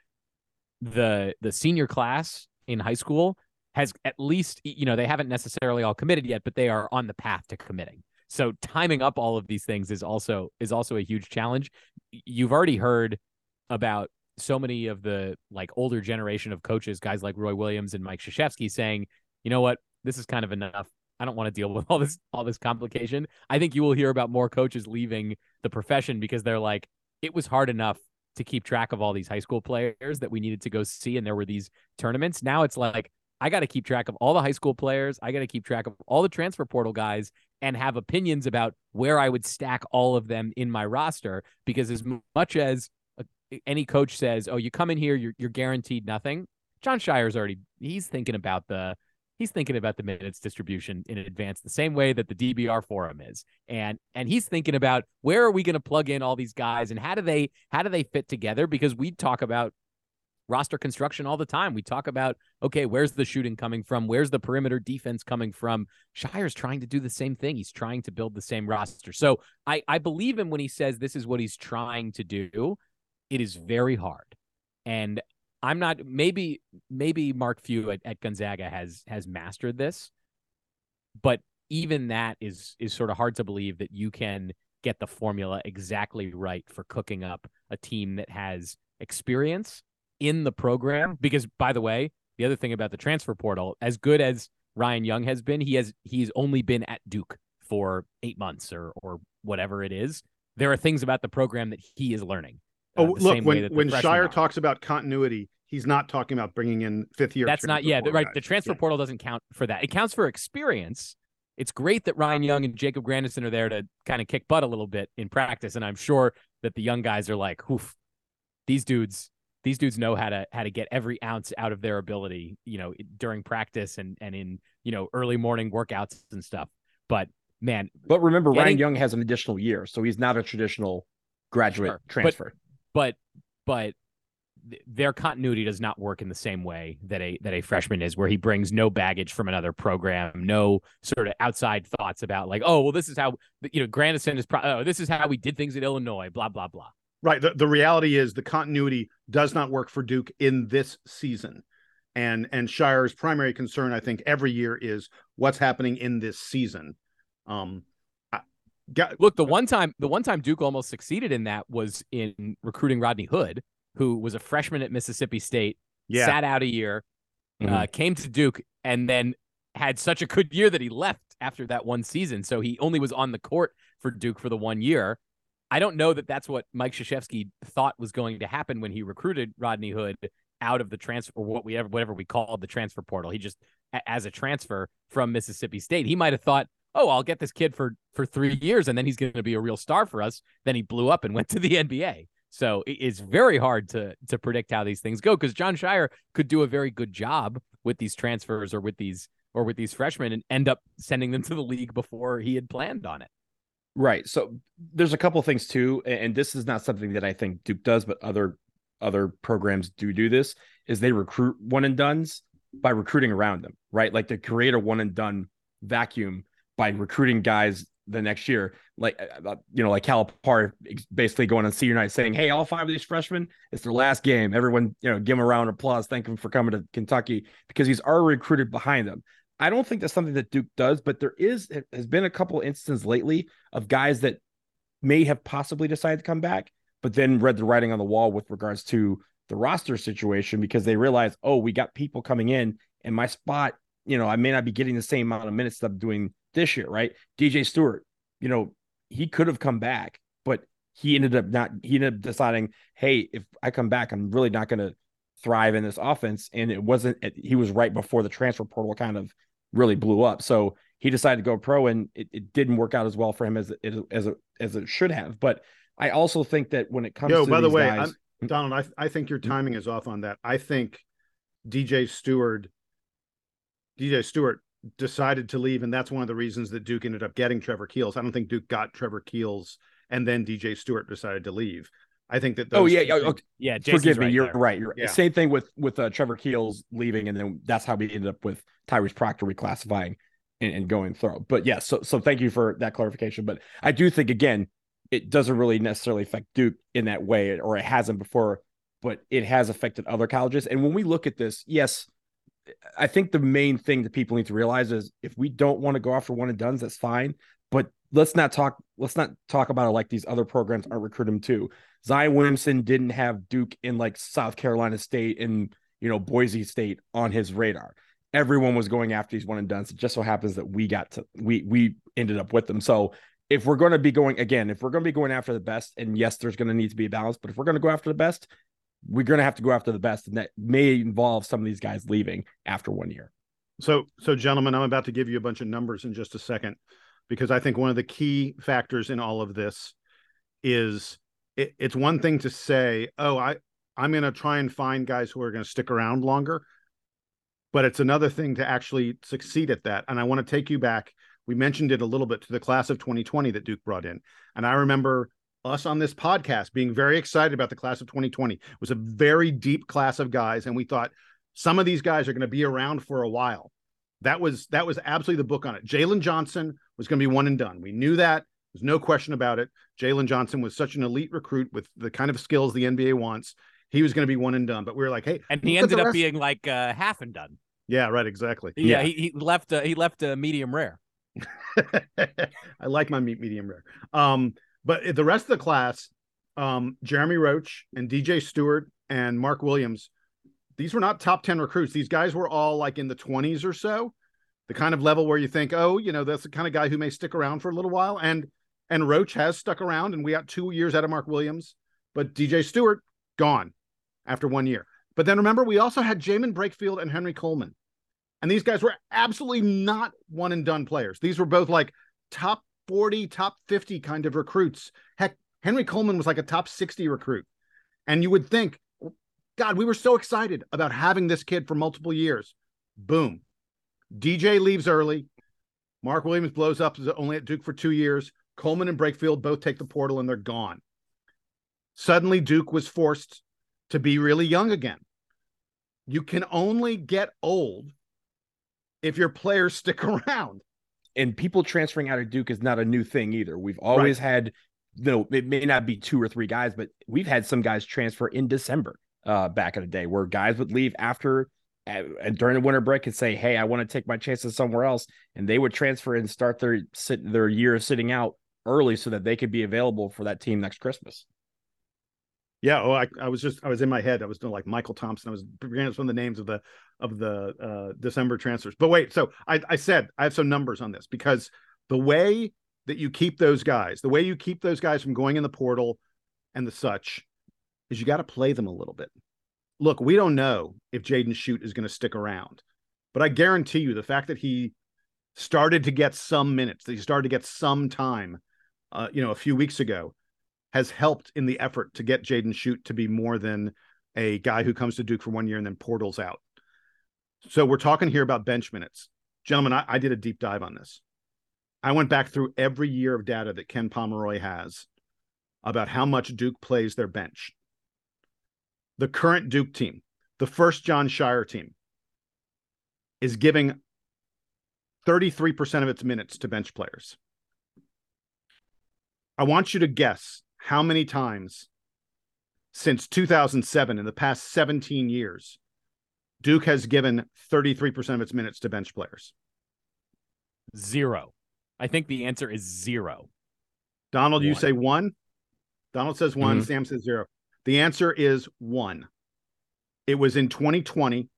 [SPEAKER 3] the the senior class in high school has at least you know they haven't necessarily all committed yet, but they are on the path to committing. So timing up all of these things is also is also a huge challenge. You've already heard about so many of the like older generation of coaches, guys like Roy Williams and Mike Krzyzewski saying, you know what, this is kind of enough. I don't want to deal with all this all this complication. I think you will hear about more coaches leaving the profession because they're like, it was hard enough to keep track of all these high school players that we needed to go see, and there were these tournaments. Now it's like I got to keep track of all the high school players. I got to keep track of all the transfer portal guys and have opinions about where I would stack all of them in my roster. Because as much as uh, any coach says, "Oh, you come in here, you're you're guaranteed nothing," Jon Scheyer's already he's thinking about the he's thinking about the minutes distribution in advance the same way that the DBR forum is. And and he's thinking about where are we going to plug in all these guys and how do they how do they fit together because we talk about roster construction all the time. We talk about okay, where's the shooting coming from? Where's the perimeter defense coming from? Scheyer's trying to do the same thing. He's trying to build the same roster. So I I believe him when he says this is what he's trying to do. It is very hard. And I'm not maybe maybe Mark Few at, at Gonzaga has has mastered this, but even that is is sort of hard to believe that you can get the formula exactly right for cooking up a team that has experience in the program. Because by the way, the other thing about the transfer portal, as good as Ryan Young has been, he has he's only been at Duke for eight months or or whatever it is. There are things about the program that he is learning.
[SPEAKER 1] Uh, oh, look, when when Scheyer talks about continuity, he's not talking about bringing in fifth year.
[SPEAKER 3] That's not yeah, right. Guys. The transfer yeah. portal doesn't count for that. It counts for experience. It's great that Ryan Young and Jacob Grandison are there to kind of kick butt a little bit in practice, and I'm sure that the young guys are like, "Oof, these dudes, these dudes know how to how to get every ounce out of their ability, you know, during practice and and in you know early morning workouts and stuff." But man,
[SPEAKER 2] but remember, getting, Ryan Young has an additional year, so he's not a traditional graduate sure, transfer.
[SPEAKER 3] But but their continuity does not work in the same way that a that a freshman is where he brings no baggage from another program no sort of outside thoughts about like oh well this is how you know grandison is pro- oh, this is how we did things at illinois blah blah blah.
[SPEAKER 1] Right. The, the reality is the continuity does not work for duke in this season. And and scheyer's primary concern i think every year is what's happening in this season. Um
[SPEAKER 3] Got, Look, the one time the one time Duke almost succeeded in that was in recruiting Rodney Hood, who was a freshman at Mississippi State, yeah. sat out a year, mm-hmm. uh, came to Duke, and then had such a good year that he left after that one season. So he only was on the court for Duke for the one year. I don't know that that's what Mike Krzyzewski thought was going to happen when he recruited Rodney Hood out of the transfer, or what we ever, whatever we called the transfer portal. He just, as a transfer from Mississippi State, he might have thought, oh, I'll get this kid for for three years and then he's going to be a real star for us. Then he blew up and went to the NBA. So it's very hard to to predict how these things go because Jon Scheyer could do a very good job with these transfers or with these or with these freshmen and end up sending them to the league before he had planned on it.
[SPEAKER 2] Right. So there's a couple things too, and this is not something that I think Duke does, but other other programs do do this. Is they recruit one and duns by recruiting around them, right? Like to create a one and done vacuum by recruiting guys the next year. Like, uh, uh, you know, like Calipari basically going on senior night saying, Hey, all five of these freshmen, it's their last game. Everyone, you know, give him a round of applause. Thank them for coming to Kentucky because he's already recruited behind them. I don't think that's something that Duke does, but there is, has been a couple instances lately of guys that may have possibly decided to come back, but then read the writing on the wall with regards to the roster situation because they realized, oh, we got people coming in and my spot, you know, I may not be getting the same amount of minutes that I'm doing this year, right? DJ Steward, you know, he could have come back, but he ended up not, he ended up deciding, hey, if I come back, I'm really not going to thrive in this offense. And it wasn't, he was right before the transfer portal kind of really blew up. So he decided to go pro and it, it didn't work out as well for him as it, as it, as it should have. But I also think that when it comes
[SPEAKER 1] Yo,
[SPEAKER 2] to
[SPEAKER 1] by the way,
[SPEAKER 2] guys,
[SPEAKER 1] Donald, I, I think your mm-hmm. timing is off on that. I think DJ Steward DJ Steward decided to leave, and that's one of the reasons that Duke ended up getting Trevor Keels. I don't think Duke got Trevor Keels and then DJ Steward decided to leave. I think that.
[SPEAKER 2] oh yeah,
[SPEAKER 1] two
[SPEAKER 2] okay.
[SPEAKER 3] Yeah, Jason's
[SPEAKER 2] forgive me.
[SPEAKER 3] right
[SPEAKER 2] you're right. You're
[SPEAKER 1] Yeah.
[SPEAKER 2] same thing with with uh, Trevor Keels leaving, and then that's how we ended up with Tyrese Proctor reclassifying and, and going through. But yeah, so so thank you for that clarification. But I do think again, it doesn't really necessarily affect Duke in that way, or it hasn't before, but it has affected other colleges. And when we look at this, yes, I think the main thing that people need to realize is if we don't want to go after one and dones, that's fine. But let's not talk. Let's not talk about it like these other programs aren't recruiting too. Zion Williamson didn't have Duke in like South Carolina State and you know Boise State on his radar. Everyone was going after these one and dones. It just so happens that we got to we we ended up with them. So if we're going to be going again, if we're going to be going after the best, and yes, there's going to need to be a balance, but if we're going to go after the best, we're going to have to go after the best, and that may involve some of these guys leaving after one year.
[SPEAKER 1] So, so gentlemen, I'm about to give you a bunch of numbers in just a second, because I think one of the key factors in all of this is it, it's one thing to say, "Oh, I I'm going to try and find guys who are going to stick around longer," but it's another thing to actually succeed at that. And I want to take you back. We mentioned it a little bit to the class of 2020 that Duke brought in, and I remember us on this podcast being very excited about the class of 2020. It was a very deep class of guys, and we thought some of these guys are going to be around for a while. That was that was absolutely the book on it. Jalen Johnson was going to be one and done. We knew that. There's no question about it. Jalen Johnson was such an elite recruit with the kind of skills the NBA wants. He was going to be one and done. But we were like, hey,
[SPEAKER 3] And he ended up being like uh, half and done.
[SPEAKER 1] yeah, right, exactly.
[SPEAKER 3] Yeah,
[SPEAKER 2] Yeah.
[SPEAKER 3] he, he left. Uh, he left a medium rare.
[SPEAKER 1] I like my meat medium rare. Um, but the rest of the class, um, Jeremy Roach and DJ Steward and Mark Williams, these were not top 10 recruits. These guys were all like in the 20s or so, the kind of level where you think, oh, you know, that's the kind of guy who may stick around for a little while. And and Roach has stuck around, and we got two years out of Mark Williams, but DJ Steward gone after one year. But then remember, we also had Jaemyn Brakefield and Henry Coleman. And these guys were absolutely not one and done players. These were both like top 40, top 50 kind of recruits. Heck, Henry Coleman was like a top 60 recruit. And you would think, God, we were so excited about having this kid for multiple years. Boom. DJ leaves early. Mark Williams blows up, is only at Duke for two years. Coleman and Brakefield both take the portal and they're gone. Suddenly, Duke was forced to be really young again. You can only get old if your players stick around.
[SPEAKER 2] And people transferring out of Duke is not a new thing either. We've always had, you know, it may not be two or three guys, but we've had some guys transfer in December uh, back in the day where guys would leave after and during the winter break and say, "Hey, I want to take my chances somewhere else," and they would transfer and start their sit their year of sitting out early so that they could be available for that team next Christmas.
[SPEAKER 1] Yeah. Oh, I, I was just I was in my head. I was doing like Michael Thompson. I was bringing up some of the names of the of the uh December transfers. But wait, so I, I said I have some numbers on this because the way that you keep those guys, the way you keep those guys from going in the portal and the such, is you got to play them a little bit. Look, we don't know if Jaden Schutt is going to stick around, but I guarantee you the fact that he started to get some minutes, that he started to get some time, uh, you know, a few weeks ago, has helped in the effort to get Jaden Schutt to be more than a guy who comes to Duke for one year and then portals out. So we're talking here about bench minutes. Gentlemen, I, I did a deep dive on this. I went back through every year of data that Ken Pomeroy has about how much Duke plays their bench. The current Duke team, the first Jon Scheyer team, is giving 33% of its minutes to bench players. I want you to guess how many times since 2007 in the past 17 years Duke has given 33% of its minutes to bench players.
[SPEAKER 3] Zero. I think the answer is zero.
[SPEAKER 1] Donald, you say one. Donald says one.
[SPEAKER 2] Mhm.
[SPEAKER 1] Sam says zero. The answer is one. It was in 2020.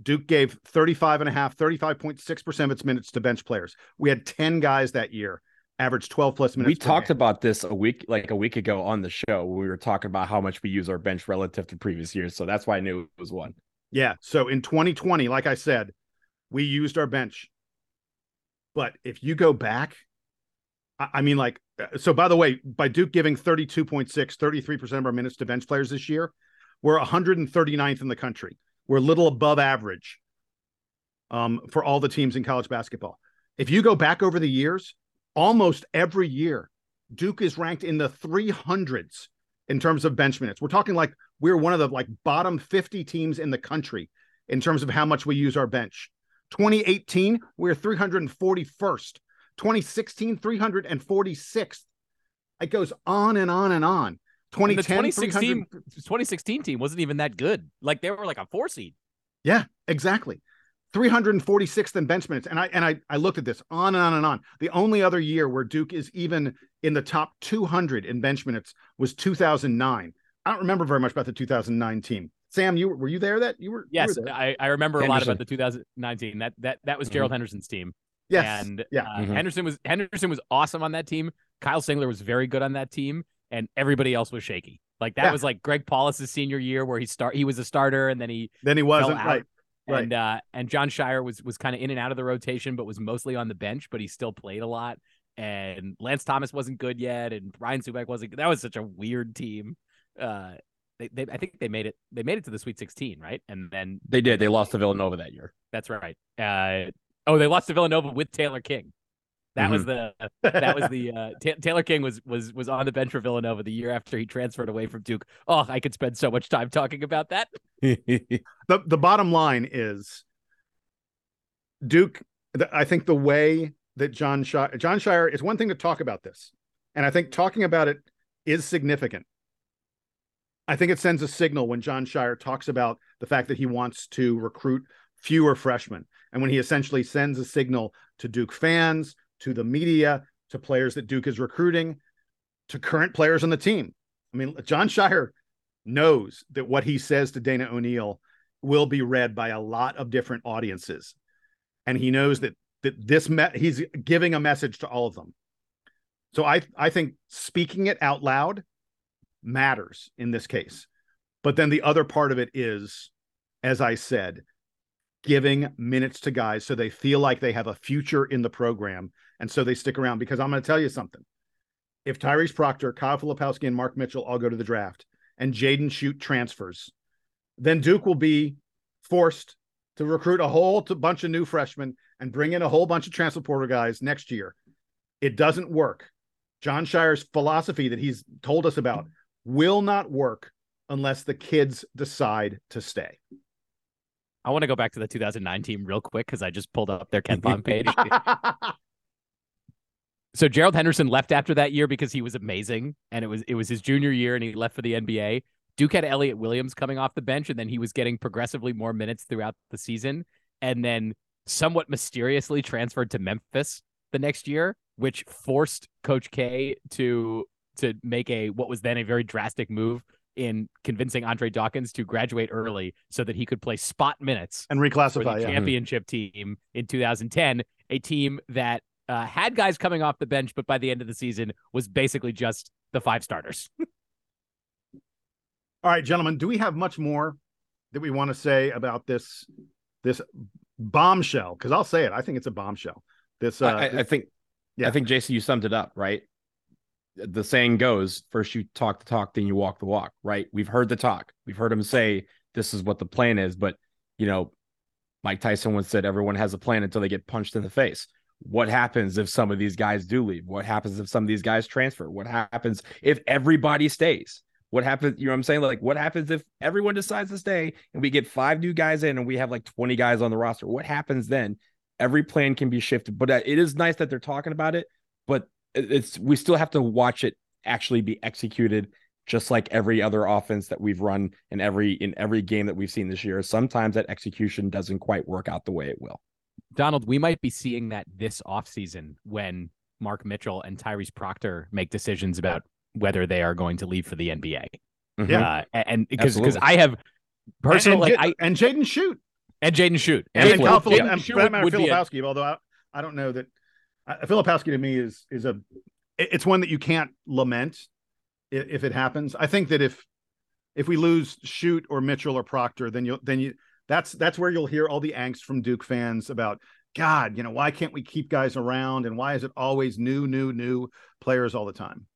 [SPEAKER 1] Duke gave 35 and a half, 35.6% of its minutes to bench players. We had 10 guys that year, averaged 12 plus minutes.
[SPEAKER 2] we talked
[SPEAKER 1] game.
[SPEAKER 2] about this a week like a week ago on the show. We were talking about how much we use our bench relative to previous years, so that's why I knew it was one.
[SPEAKER 1] Yeah. So in 2020, like I said, we used our bench. But if you go back, I, I mean, like, uh, so by the way, by Duke giving 32.6, 33% of our minutes to bench players this year, we're 139th in the country. We're a little above average um, for all the teams in college basketball. If you go back over the years, almost every year, Duke is ranked in the 300s in terms of bench minutes. We're talking like we're one of the like bottom 50 teams in the country in terms of how much we use our bench. 2018, we're 341st. 2016, 346th. It goes on and on and on. 2010,
[SPEAKER 3] the 2016, 2016 team wasn't even that good. Like they were like a four seed.
[SPEAKER 1] Yeah, exactly. 346th in bench minutes. And I and I I looked at this on and on and on. The only other year where Duke is even in the top 200 in bench minutes was 2009. I don't remember very much about the 2009 team. Sam, you were you there? That you were?
[SPEAKER 3] Yes,
[SPEAKER 1] you were
[SPEAKER 3] I, I remember
[SPEAKER 2] Henderson.
[SPEAKER 3] a lot about the 2019. That that that was Gerald Henderson's team.
[SPEAKER 1] yes,
[SPEAKER 3] and
[SPEAKER 1] yeah.
[SPEAKER 3] uh,
[SPEAKER 2] Mhm.
[SPEAKER 3] Henderson was Henderson was awesome on that team. Kyle Singler was very good on that team, and everybody else was shaky. Like that
[SPEAKER 1] Yeah.
[SPEAKER 3] was like Greg Paulus' senior year where he start he was a starter and then he
[SPEAKER 1] Then he wasn't
[SPEAKER 3] out.
[SPEAKER 1] right. Right.
[SPEAKER 3] And uh and Jon Scheyer was was kind of in and out of the rotation, but was mostly on the bench, but he still played a lot. And Lance Thomas wasn't good yet, and Ryan Zoubek wasn't. That was such a weird team. Uh, they, they I think they made it. They made it to the Sweet 16, right? And then
[SPEAKER 2] They did. They lost to Villanova that year.
[SPEAKER 3] that's right. Uh, oh, they lost to Villanova with Taylor King. That was the that was the uh, Ta- Taylor King was was was on the bench for Villanova the year after he transferred away from Duke. Oh, I could spend so much time talking about that.
[SPEAKER 1] the the bottom line is Duke. The, I think the way that Jon Scheyer, Jon Scheyer is one thing to talk about this, and I think talking about it is significant. I think it sends a signal when Jon Scheyer talks about the fact that he wants to recruit fewer freshmen, and when he essentially sends a signal to Duke fans, to the media, to players that Duke is recruiting, to current players on the team. I mean, Jon Scheyer knows that what he says to Dana O'Neill will be read by a lot of different audiences. And he knows that that this he's giving a message to all of them. So i i think speaking it out loud matters in this case. But then the other part of it is as i said giving minutes to guys so they feel like they have a future in the program and so they stick around because i'm going to tell you something if Tyrese Proctor, Kyle Filipowski, and Mark Mitchell all go to the draft and Jaden Schutt transfers, then Duke will be forced to recruit a whole bunch of new freshmen and bring in a whole bunch of transfer portal guys next year. It doesn't work. Jon Scheyer's philosophy that he's told us about will not work unless the kids decide to stay.
[SPEAKER 3] I want to go back to the 2009 team real quick because I just pulled up their Ken page. so Gerald Henderson left after that year because he was amazing, and it was it was his junior year, and he left for the NBA. Duke had Elliot Williams coming off the bench, and then he was getting progressively more minutes throughout the season, and then somewhat mysteriously transferred to Memphis the next year, which forced Coach K to to make a what was then a very drastic move in convincing Andre Dawkins to graduate early so that he could play spot minutes
[SPEAKER 1] and
[SPEAKER 3] for the
[SPEAKER 1] reclassify. Yeah.
[SPEAKER 3] championship team in 2010, a team that uh, had guys coming off the bench, but by the end of the season was basically just the five starters.
[SPEAKER 1] All right, gentlemen, do we have much more that we want to say about this this bombshell? Because I'll say it. I think it's a bombshell. This, uh,
[SPEAKER 2] I, I- I think,
[SPEAKER 1] yeah.
[SPEAKER 2] I think Jason, you summed it up right. The saying goes: first you talk the talk, then you walk the walk. Right? We've heard the talk. We've heard him say this is what the plan is, but you know, Mike Tyson once said everyone has a plan until they get punched in the face. What happens if some of these guys do leave? What happens if some of these guys transfer? What happens if everybody stays? What happens? You know what I'm saying? Like, what happens if everyone decides to stay and we get five new guys in and we have like 20 guys on the roster? What happens then? Every plan can be shifted, but uh, it is nice that they're talking about it. But it's we still have to watch it actually be executed, just like every other offense that we've run in every in every game that we've seen this year. Sometimes that execution doesn't quite work out the way it will.
[SPEAKER 3] Donald, we might be seeing that this offseason when Mark Mitchell and Tyrese Proctor make decisions about whether they are going to leave for the NBA.
[SPEAKER 1] Yeah.
[SPEAKER 3] Uh, and because because I have personal
[SPEAKER 1] and,
[SPEAKER 3] like I
[SPEAKER 1] and Jaden Schutt
[SPEAKER 3] and Jaden Schutt
[SPEAKER 1] and,
[SPEAKER 2] And
[SPEAKER 1] and Kyle
[SPEAKER 2] Phil-
[SPEAKER 1] Filip-
[SPEAKER 2] yeah.
[SPEAKER 1] and
[SPEAKER 3] Schutt
[SPEAKER 1] for that
[SPEAKER 3] would-
[SPEAKER 1] matter,
[SPEAKER 3] would be a-
[SPEAKER 1] Although I, I don't know that uh, Filipowski to me is is a it's one that you can't lament i- if it happens. I think that if if we lose Schutt or Mitchell or Proctor, then you then you that's that's where you'll hear all the angst from Duke fans about God, you know, why can't we keep guys around and why is it always new, new, new players all the time?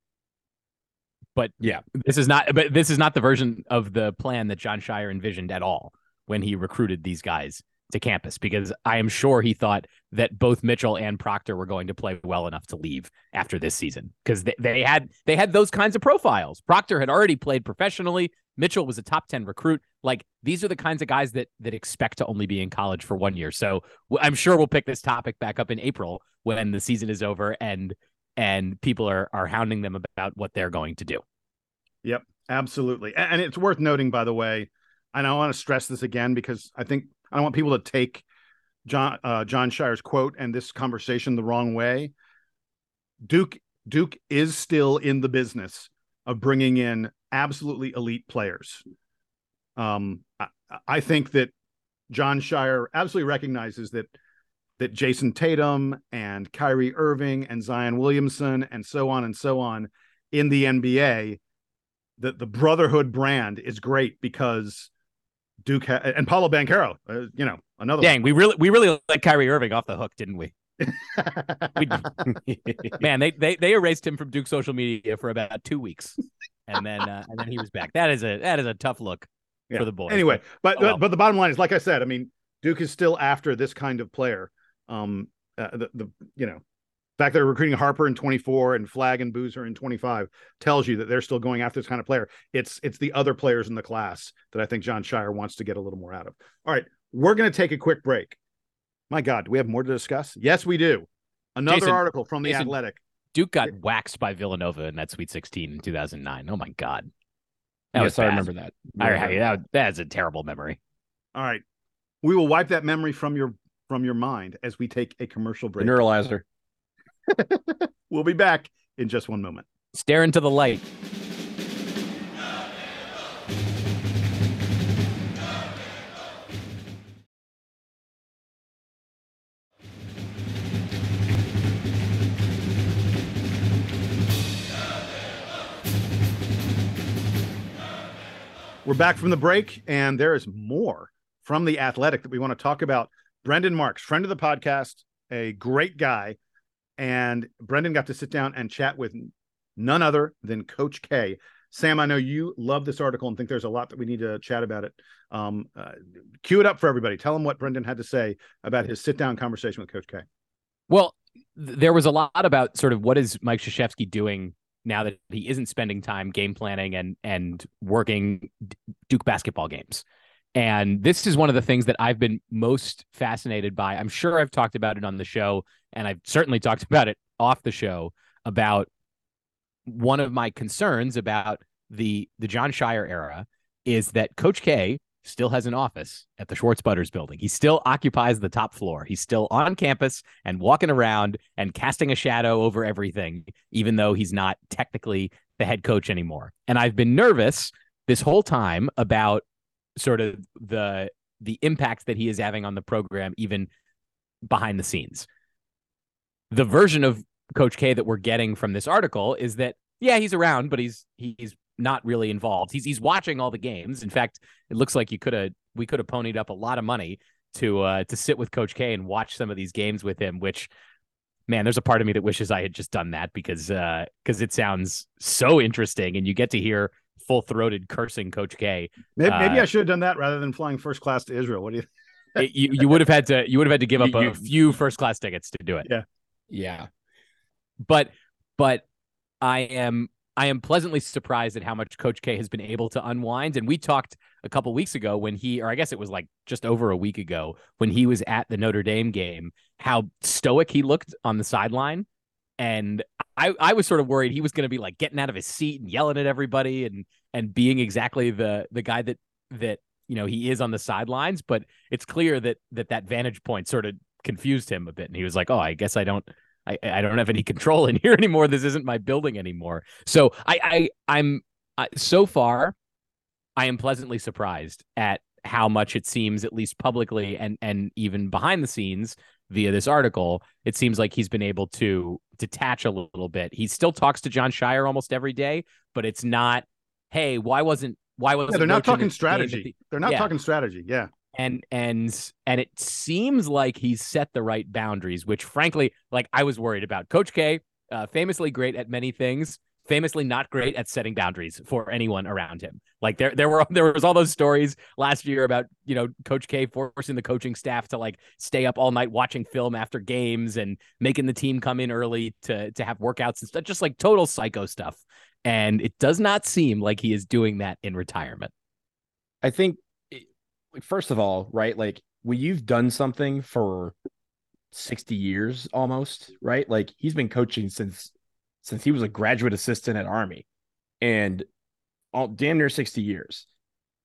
[SPEAKER 3] But yeah, this is not but this is not the version of the plan that Jon Scheyer envisioned at all when he recruited these guys to campus because I am sure he thought that both Mitchell and Proctor were going to play well enough to leave after this season because they, they had they had those kinds of profiles. Proctor had already played professionally. Mitchell was a top 10 recruit. Like these are the kinds of guys that that expect to only be in college for one year. So I'm sure we'll pick this topic back up in April when the season is over and and people are are hounding them about what they're going to do.
[SPEAKER 1] Yep, absolutely. And it's worth noting, by the way, and I want to stress this again because I think I don't want people to take John uh, Jon Scheyer's quote and this conversation the wrong way. Duke Duke is still in the business of bringing in absolutely elite players. Um, I, I think that Jon Scheyer absolutely recognizes that that Jayson Tatum and Kyrie Irving and Zion Williamson and so on and so on in the NBA, that the brotherhood brand is great because Duke ha- and Paolo Banchero, uh, you know, another.
[SPEAKER 3] Dang, one. we really we really let Kyrie Irving off the hook, didn't we? Man, they, they they erased him from Duke social media for about two weeks, and then uh, and then he was back. That is a that is a tough look yeah. for the boys.
[SPEAKER 1] Anyway, but oh, well. but the bottom line is, like I said, I mean, Duke is still after this kind of player. Um, uh, the the you know fact that they're recruiting Harper in 24 and Flagg and Boozer in 25 tells you that they're still going after this kind of player. It's it's the other players in the class that I think Jon Scheyer wants to get a little more out of. All right, we're going to take a quick break. My God, do we have more to discuss? Yes, we do. Another Jason, article from the Jason, Athletic.
[SPEAKER 3] Duke got waxed by Villanova in that Sweet 16 in 2009. Oh my God.
[SPEAKER 2] That yes, I remember that.
[SPEAKER 3] I, that. That's a terrible memory.
[SPEAKER 1] All right. We will wipe that memory from your from your mind as we take a commercial break.
[SPEAKER 2] The neuralizer.
[SPEAKER 1] we'll be back in just one moment.
[SPEAKER 3] Stare into the light.
[SPEAKER 1] We're back from the break, and there is more from the athletic that we want to talk about. Brendan Marks, friend of the podcast, a great guy. And Brendan got to sit down and chat with none other than Coach K. Sam, I know you love this article and think there's a lot that we need to chat about it. Um, uh, cue it up for everybody. Tell them what Brendan had to say about his sit down conversation with Coach K.
[SPEAKER 3] Well, there was a lot about sort of what is Mike Krzyzewski doing now that he isn't spending time game planning and and working Duke basketball games. And this is one of the things that I've been most fascinated by. I'm sure I've talked about it on the show, and I've certainly talked about it off the show about one of my concerns about the the Jon Scheyer era is that Coach K still has an office at the Schwartz Butters building. He still occupies the top floor. He's still on campus and walking around and casting a shadow over everything, even though he's not technically the head coach anymore. And I've been nervous this whole time about sort of the the impact that he is having on the program, even behind the scenes. The version of Coach K that we're getting from this article is that yeah, he's around, but he's he's not really involved. He's he's watching all the games. In fact, it looks like you could have we could have ponied up a lot of money to uh to sit with Coach K and watch some of these games with him, which man, there's a part of me that wishes I had just done that because uh because it sounds so interesting and you get to hear full throated cursing Coach
[SPEAKER 1] K. Maybe, uh, maybe, I should have done that rather than flying first class to Israel. What do you?
[SPEAKER 3] it, you you would have had to you would have had to give up a few first class tickets to do it.
[SPEAKER 1] Yeah,
[SPEAKER 2] yeah.
[SPEAKER 3] But but I am I am pleasantly surprised at how much Coach K has been able to unwind. And we talked a couple weeks ago when he, or I guess it was like just over a week ago, when he was at the Notre Dame game, how stoic he looked on the sideline. And I, I was sort of worried he was going to be like getting out of his seat and yelling at everybody and and being exactly the the guy that that you know he is on the sidelines. But it's clear that that that vantage point sort of confused him a bit, and he was like, "Oh, I guess I don't I, I don't have any control in here anymore. This isn't my building anymore. So I, I I'm uh, so far, I am pleasantly surprised at how much it seems, at least publicly and and even behind the scenes via this article, it seems like he's been able to detach a little bit. He still talks to Jon Scheyer almost every day, but it's not, hey, why wasn't why wasn't
[SPEAKER 1] yeah, they're not talking strategy. The, they're not yeah. talking strategy. Yeah
[SPEAKER 3] and and and it seems like he's set the right boundaries which frankly like i was worried about coach k uh, famously great at many things famously not great at setting boundaries for anyone around him. Like there there were there was all those stories last year about, you know, Coach K forcing the coaching staff to like stay up all night watching film after games and making the team come in early to to have workouts and stuff, just like total psycho stuff. And it does not seem like he is doing that in retirement.
[SPEAKER 2] I think first of all, right? Like when you've done something for 60 years almost, right? Like he's been coaching since since he was a graduate assistant at Army and all damn near 60 years.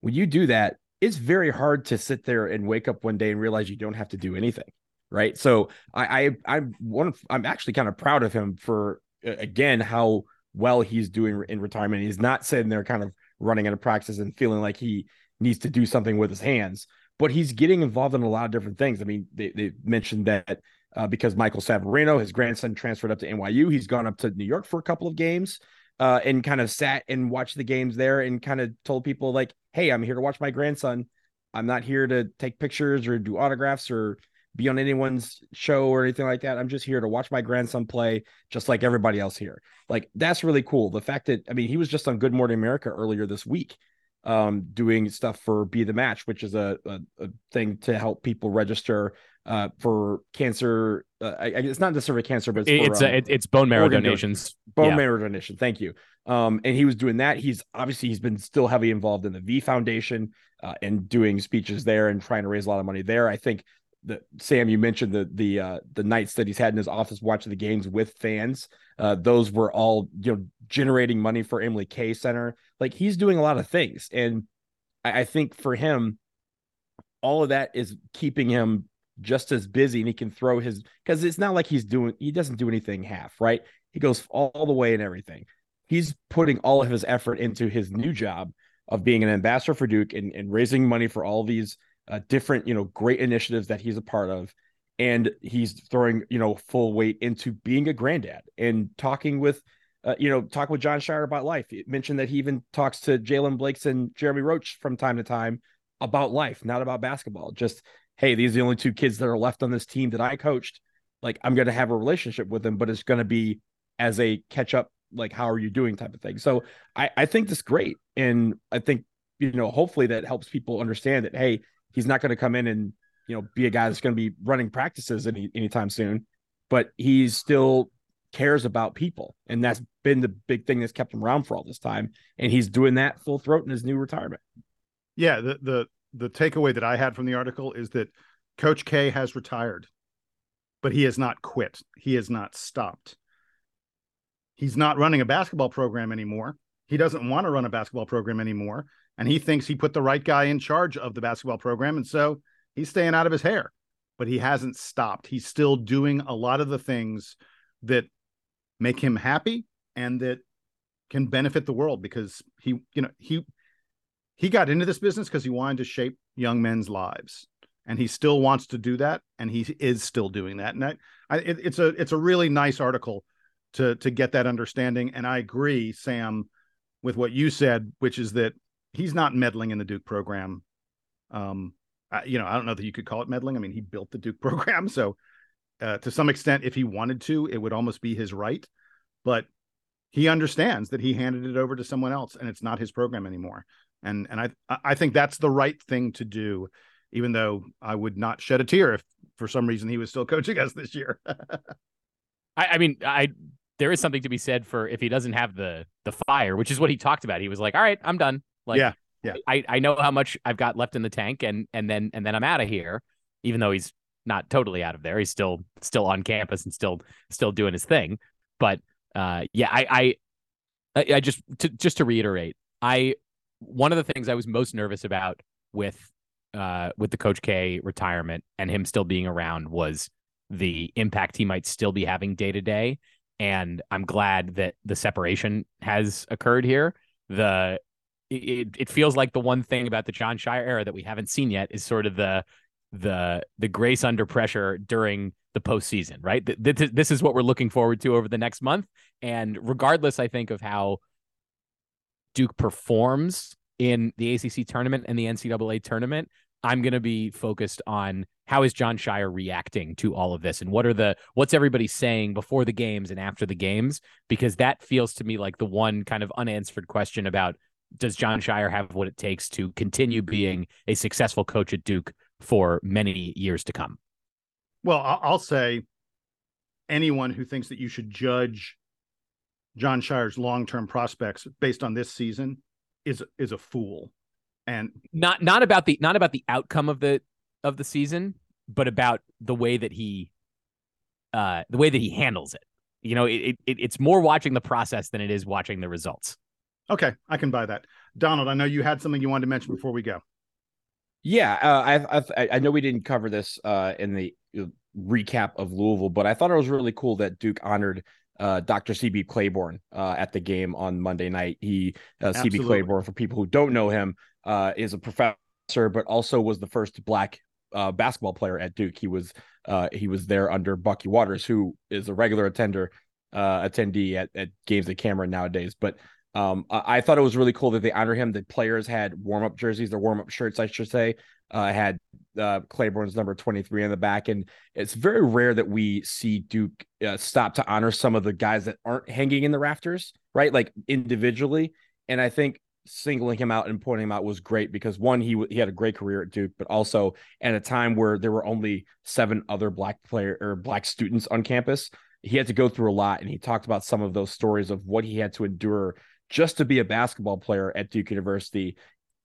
[SPEAKER 2] When you do that, it's very hard to sit there and wake up one day and realize you don't have to do anything. Right. So I, I I'm one I'm actually kind of proud of him for again how well he's doing in retirement. He's not sitting there kind of running out of practice and feeling like he needs to do something with his hands, but he's getting involved in a lot of different things. I mean, they, they mentioned that uh, because Michael Savarino, his grandson, transferred up to NYU. He's gone up to New York for a couple of games uh, and kind of sat and watched the games there and kind of told people, like, hey, I'm here to watch my grandson. I'm not here to take pictures or do autographs or be on anyone's show or anything like that. I'm just here to watch my grandson play, just like everybody else here. Like, that's really cool. The fact that, I mean, he was just on Good Morning America earlier this week um, doing stuff for Be the Match, which is a, a, a thing to help people register uh, for cancer. Uh, I, it's not necessarily cancer, but it's,
[SPEAKER 3] it's, um, a, it's bone marrow donations.
[SPEAKER 2] Bone yeah. marrow donation. Thank you. Um, and he was doing that. He's obviously he's been still heavily involved in the V Foundation uh, and doing speeches there and trying to raise a lot of money there. I think that Sam, you mentioned the the uh, the nights that he's had in his office watching the games with fans. Uh, those were all you know generating money for Emily K Center. Like he's doing a lot of things, and I, I think for him, all of that is keeping him just as busy, and he can throw his because it's not like he's doing he doesn't do anything half right. He goes all the way and everything. He's putting all of his effort into his new job of being an ambassador for Duke and, and raising money for all these uh, different, you know, great initiatives that he's a part of. And he's throwing, you know, full weight into being a granddad and talking with, uh, you know, talk with Jon Scheyer about life. It mentioned that he even talks to Jaylen Blakes and Jeremy Roach from time to time about life, not about basketball. Just, hey, these are the only two kids that are left on this team that I coached. Like, I'm going to have a relationship with them, but it's going to be as a catch up, like, how are you doing type of thing. So I, I think this great. And I think, you know, hopefully that helps people understand that, hey, he's not going to come in and you know be a guy that's going to be running practices any anytime soon, but he still cares about people, and that's been the big thing that's kept him around for all this time, and he's doing that full throat in his new retirement.
[SPEAKER 1] Yeah, the the the takeaway that I had from the article is that Coach K has retired, but he has not quit. He has not stopped. He's not running a basketball program anymore. He doesn't want to run a basketball program anymore and he thinks he put the right guy in charge of the basketball program. And so he's staying out of his hair but he hasn't stopped. He's still doing a lot of the things that make him happy and that can benefit the world because he you know he he got into this business because he wanted to shape young men's lives. And he still wants to do that. And he is still doing that. And I, I it, it's a it's a really nice article to to get that understanding. And i agree sam with what you said which is that he's not meddling in the Duke program. Um, I, you know, I don't know that you could call it meddling. I mean, he built the Duke program, so uh, to some extent, if he wanted to, it would almost be his right. But he understands that he handed it over to someone else, and it's not his program anymore. And and I I think that's the right thing to do, even though I would not shed a tear if for some reason he was still coaching us this year.
[SPEAKER 3] I, I mean, I there is something to be said for if he doesn't have the the fire, which is what he talked about. He was like, "All right, I'm done. Like,
[SPEAKER 1] yeah, yeah.
[SPEAKER 3] I, I know how much I've got left in the tank, and and then and then I'm out of here. Even though he's not totally out of there, he's still still on campus and still still doing his thing. But uh, yeah, I I I just to just to reiterate, I one of the things I was most nervous about with uh with the Coach K retirement and him still being around was the impact he might still be having day to day. And I'm glad that the separation has occurred here. The it, it feels like the one thing about the Jon Scheyer era that we haven't seen yet is sort of the the the grace under pressure during the postseason, right? This, this is what we're looking forward to over the next month. And regardless, I think of how Duke performs in the ACC tournament and the NCAA tournament, I'm going to be focused on how is Jon Scheyer reacting to all of this and what are the what's everybody saying before the games and after the games because that feels to me like the one kind of unanswered question about does Jon Scheyer have what it takes to continue being a successful coach at Duke for many years to come?
[SPEAKER 1] Well, I'll say anyone who thinks that you should judge Jon Scheyer's long-term prospects based on this season is is a fool. And
[SPEAKER 3] not not about the not about the outcome of the of the season, but about the way that he uh the way that he handles it. You know, it, it it's more watching the process than it is watching the results.
[SPEAKER 1] Okay, I can buy that. Donald, I know you had something you wanted to mention before we go.
[SPEAKER 2] Yeah, uh, I, I I know we didn't cover this uh, in the recap of Louisville, but I thought it was really cool that Duke honored uh, Dr. CB Claiborne uh, at the game on Monday night. He uh, CB Claiborne, for people who don't know him, uh, is a professor, but also was the first black uh, basketball player at Duke. He was uh, he was there under Bucky Waters, who is a regular attender attendee at, at games at Cameron nowadays. But um, I, I thought it was really cool that they honor him. The players had warm up jerseys, their warm up shirts, I should say, uh, had uh, Claiborne's number 23 in the back. And it's very rare that we see Duke uh, stop to honor some of the guys that aren't hanging in the rafters, right? Like individually. And I think singling him out and pointing him out was great because one, he he had a great career at Duke, but also at a time where there were only seven other black player or black students on campus, he had to go through a lot. And he talked about some of those stories of what he had to endure just to be a basketball player at Duke University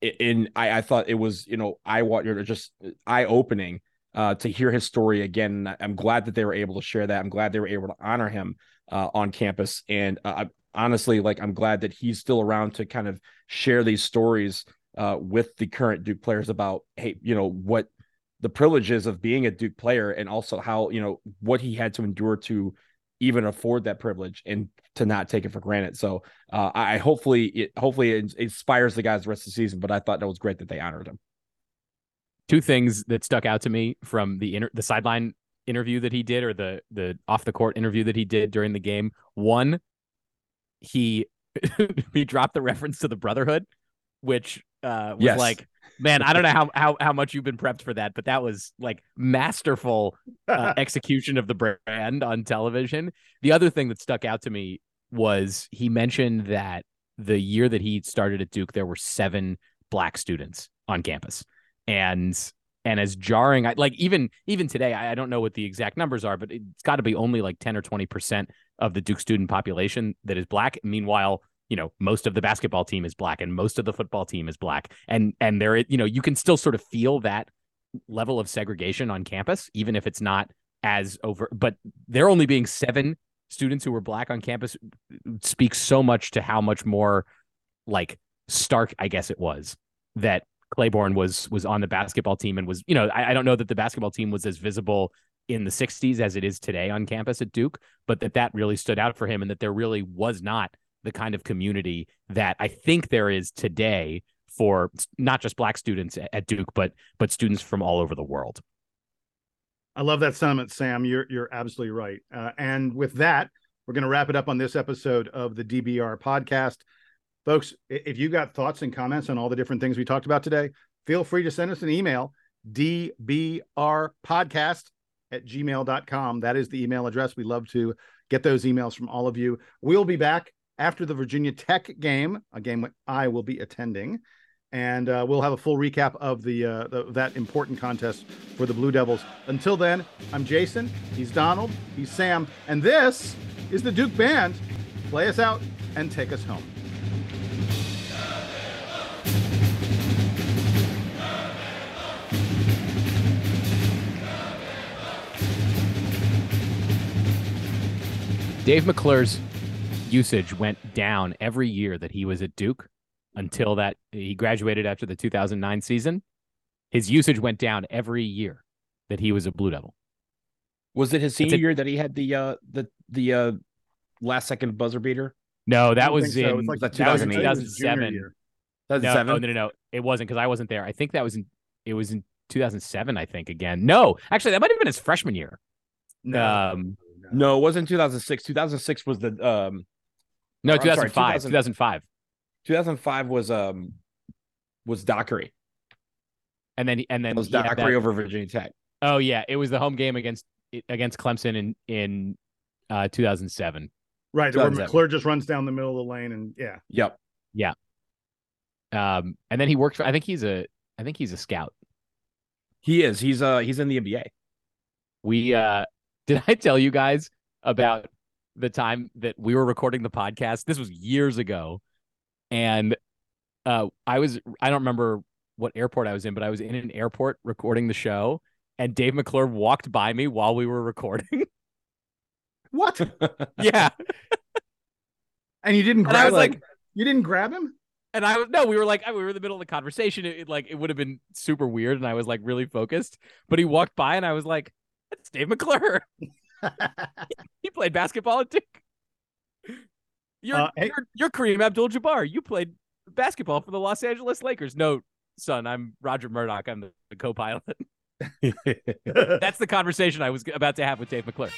[SPEAKER 2] in I, I thought it was you know I want you just eye opening uh, to hear his story again. I'm glad that they were able to share that. I'm glad they were able to honor him uh, on campus, and uh, honestly, like I'm glad that he's still around to kind of share these stories uh, with the current Duke players about hey, you know what the privileges of being a Duke player, and also how you know what he had to endure to even afford that privilege and to not take it for granted. So uh, I hopefully it hopefully it inspires the guys the rest of the season. But I thought that was great that they honored him.
[SPEAKER 3] Two things that stuck out to me from the inter- the sideline interview that he did, or the the off the court interview that he did during the game. One, he he dropped the reference to the Brotherhood, which uh, was yes. like man, I don't know how, how how much you've been prepped for that, but that was like masterful uh, execution of the brand on television. The other thing that stuck out to me was he mentioned that the year that he started at Duke, there were seven black students on campus, and and as jarring, I, like even even today, I, I don't know what the exact numbers are, but it's got to be only like ten or twenty percent of the Duke student population that is black. Meanwhile, you know most of the basketball team is black and most of the football team is black. And and there you know you can still sort of feel that level of segregation on campus even if it's not as over but there only being seven students who were black on campus speaks so much to how much more like stark i guess it was that claiborne was was on the basketball team and was you know I, I don't know that the basketball team was as visible in the 60s as it is today on campus at duke but that that really stood out for him and that there really was not the kind of community that I think there is today for not just black students at Duke, but but students from all over the world.
[SPEAKER 1] I love that sentiment, Sam. You're you're absolutely right. Uh, and with that, we're going to wrap it up on this episode of the DBR podcast. Folks, if you got thoughts and comments on all the different things we talked about today, feel free to send us an email, dbrpodcast at gmail.com. That is the email address. We love to get those emails from all of you. We'll be back after the Virginia Tech game, a game I will be attending. And uh, we'll have a full recap of the, uh, the, that important contest for the Blue Devils. Until then, I'm Jason. He's Donald. He's Sam. And this is the Duke Band. Play us out and take us home.
[SPEAKER 3] Dave McClure's usage went down every year that he was at Duke until that he graduated after the 2009 season. His usage went down every year that he was a Blue Devil.
[SPEAKER 2] Was it his senior year that he had the uh the the uh last second buzzer beater?
[SPEAKER 3] No, that was in
[SPEAKER 1] so. like
[SPEAKER 3] that was in 2007. 2007. No, no, no, no, it wasn't because I wasn't there. I think that was in it was in 2007. I think again. No, actually, that might have been his freshman year.
[SPEAKER 2] No, um, no, it wasn't 2006. 2006 was the um
[SPEAKER 3] no, 2005. 2005.
[SPEAKER 2] 2005 was um was Dockery.
[SPEAKER 3] and then and then
[SPEAKER 2] That was Dockery
[SPEAKER 3] that-
[SPEAKER 2] over Virginia Tech.
[SPEAKER 3] Oh yeah, it was the home game against against Clemson in in uh, 2007.
[SPEAKER 1] Right, where McClure just runs down the middle of the lane, and yeah,
[SPEAKER 2] Yep. Yeah.
[SPEAKER 3] Um, and then he worked for. I think he's a. I think he's a scout.
[SPEAKER 2] He is. He's uh he's in the NBA.
[SPEAKER 3] We uh, did I tell you guys about the time that we were recording the podcast? This was years ago, and uh, I was. I don't remember what airport I was in, but I was in an airport recording the show, and Dave McClure walked by me while we were recording.
[SPEAKER 1] what?
[SPEAKER 3] yeah,
[SPEAKER 1] And you didn't
[SPEAKER 3] and I
[SPEAKER 1] grab
[SPEAKER 3] was like,
[SPEAKER 1] you didn't grab him?
[SPEAKER 3] And I was no, we were like, we were in the middle of the conversation. It, it, like it would have been super weird, and I was like really focused. But he walked by, and I was like, "That's Dave McClure. he played basketball at Duke. You're
[SPEAKER 1] Uh, hey-
[SPEAKER 3] you're, you're Kareem Abdul-Jabbar. You played basketball for the Los Angeles Lakers. No, son, I'm Roger Murdoch. I'm the, the co-pilot. That's the conversation I was about to have with Dave McClure.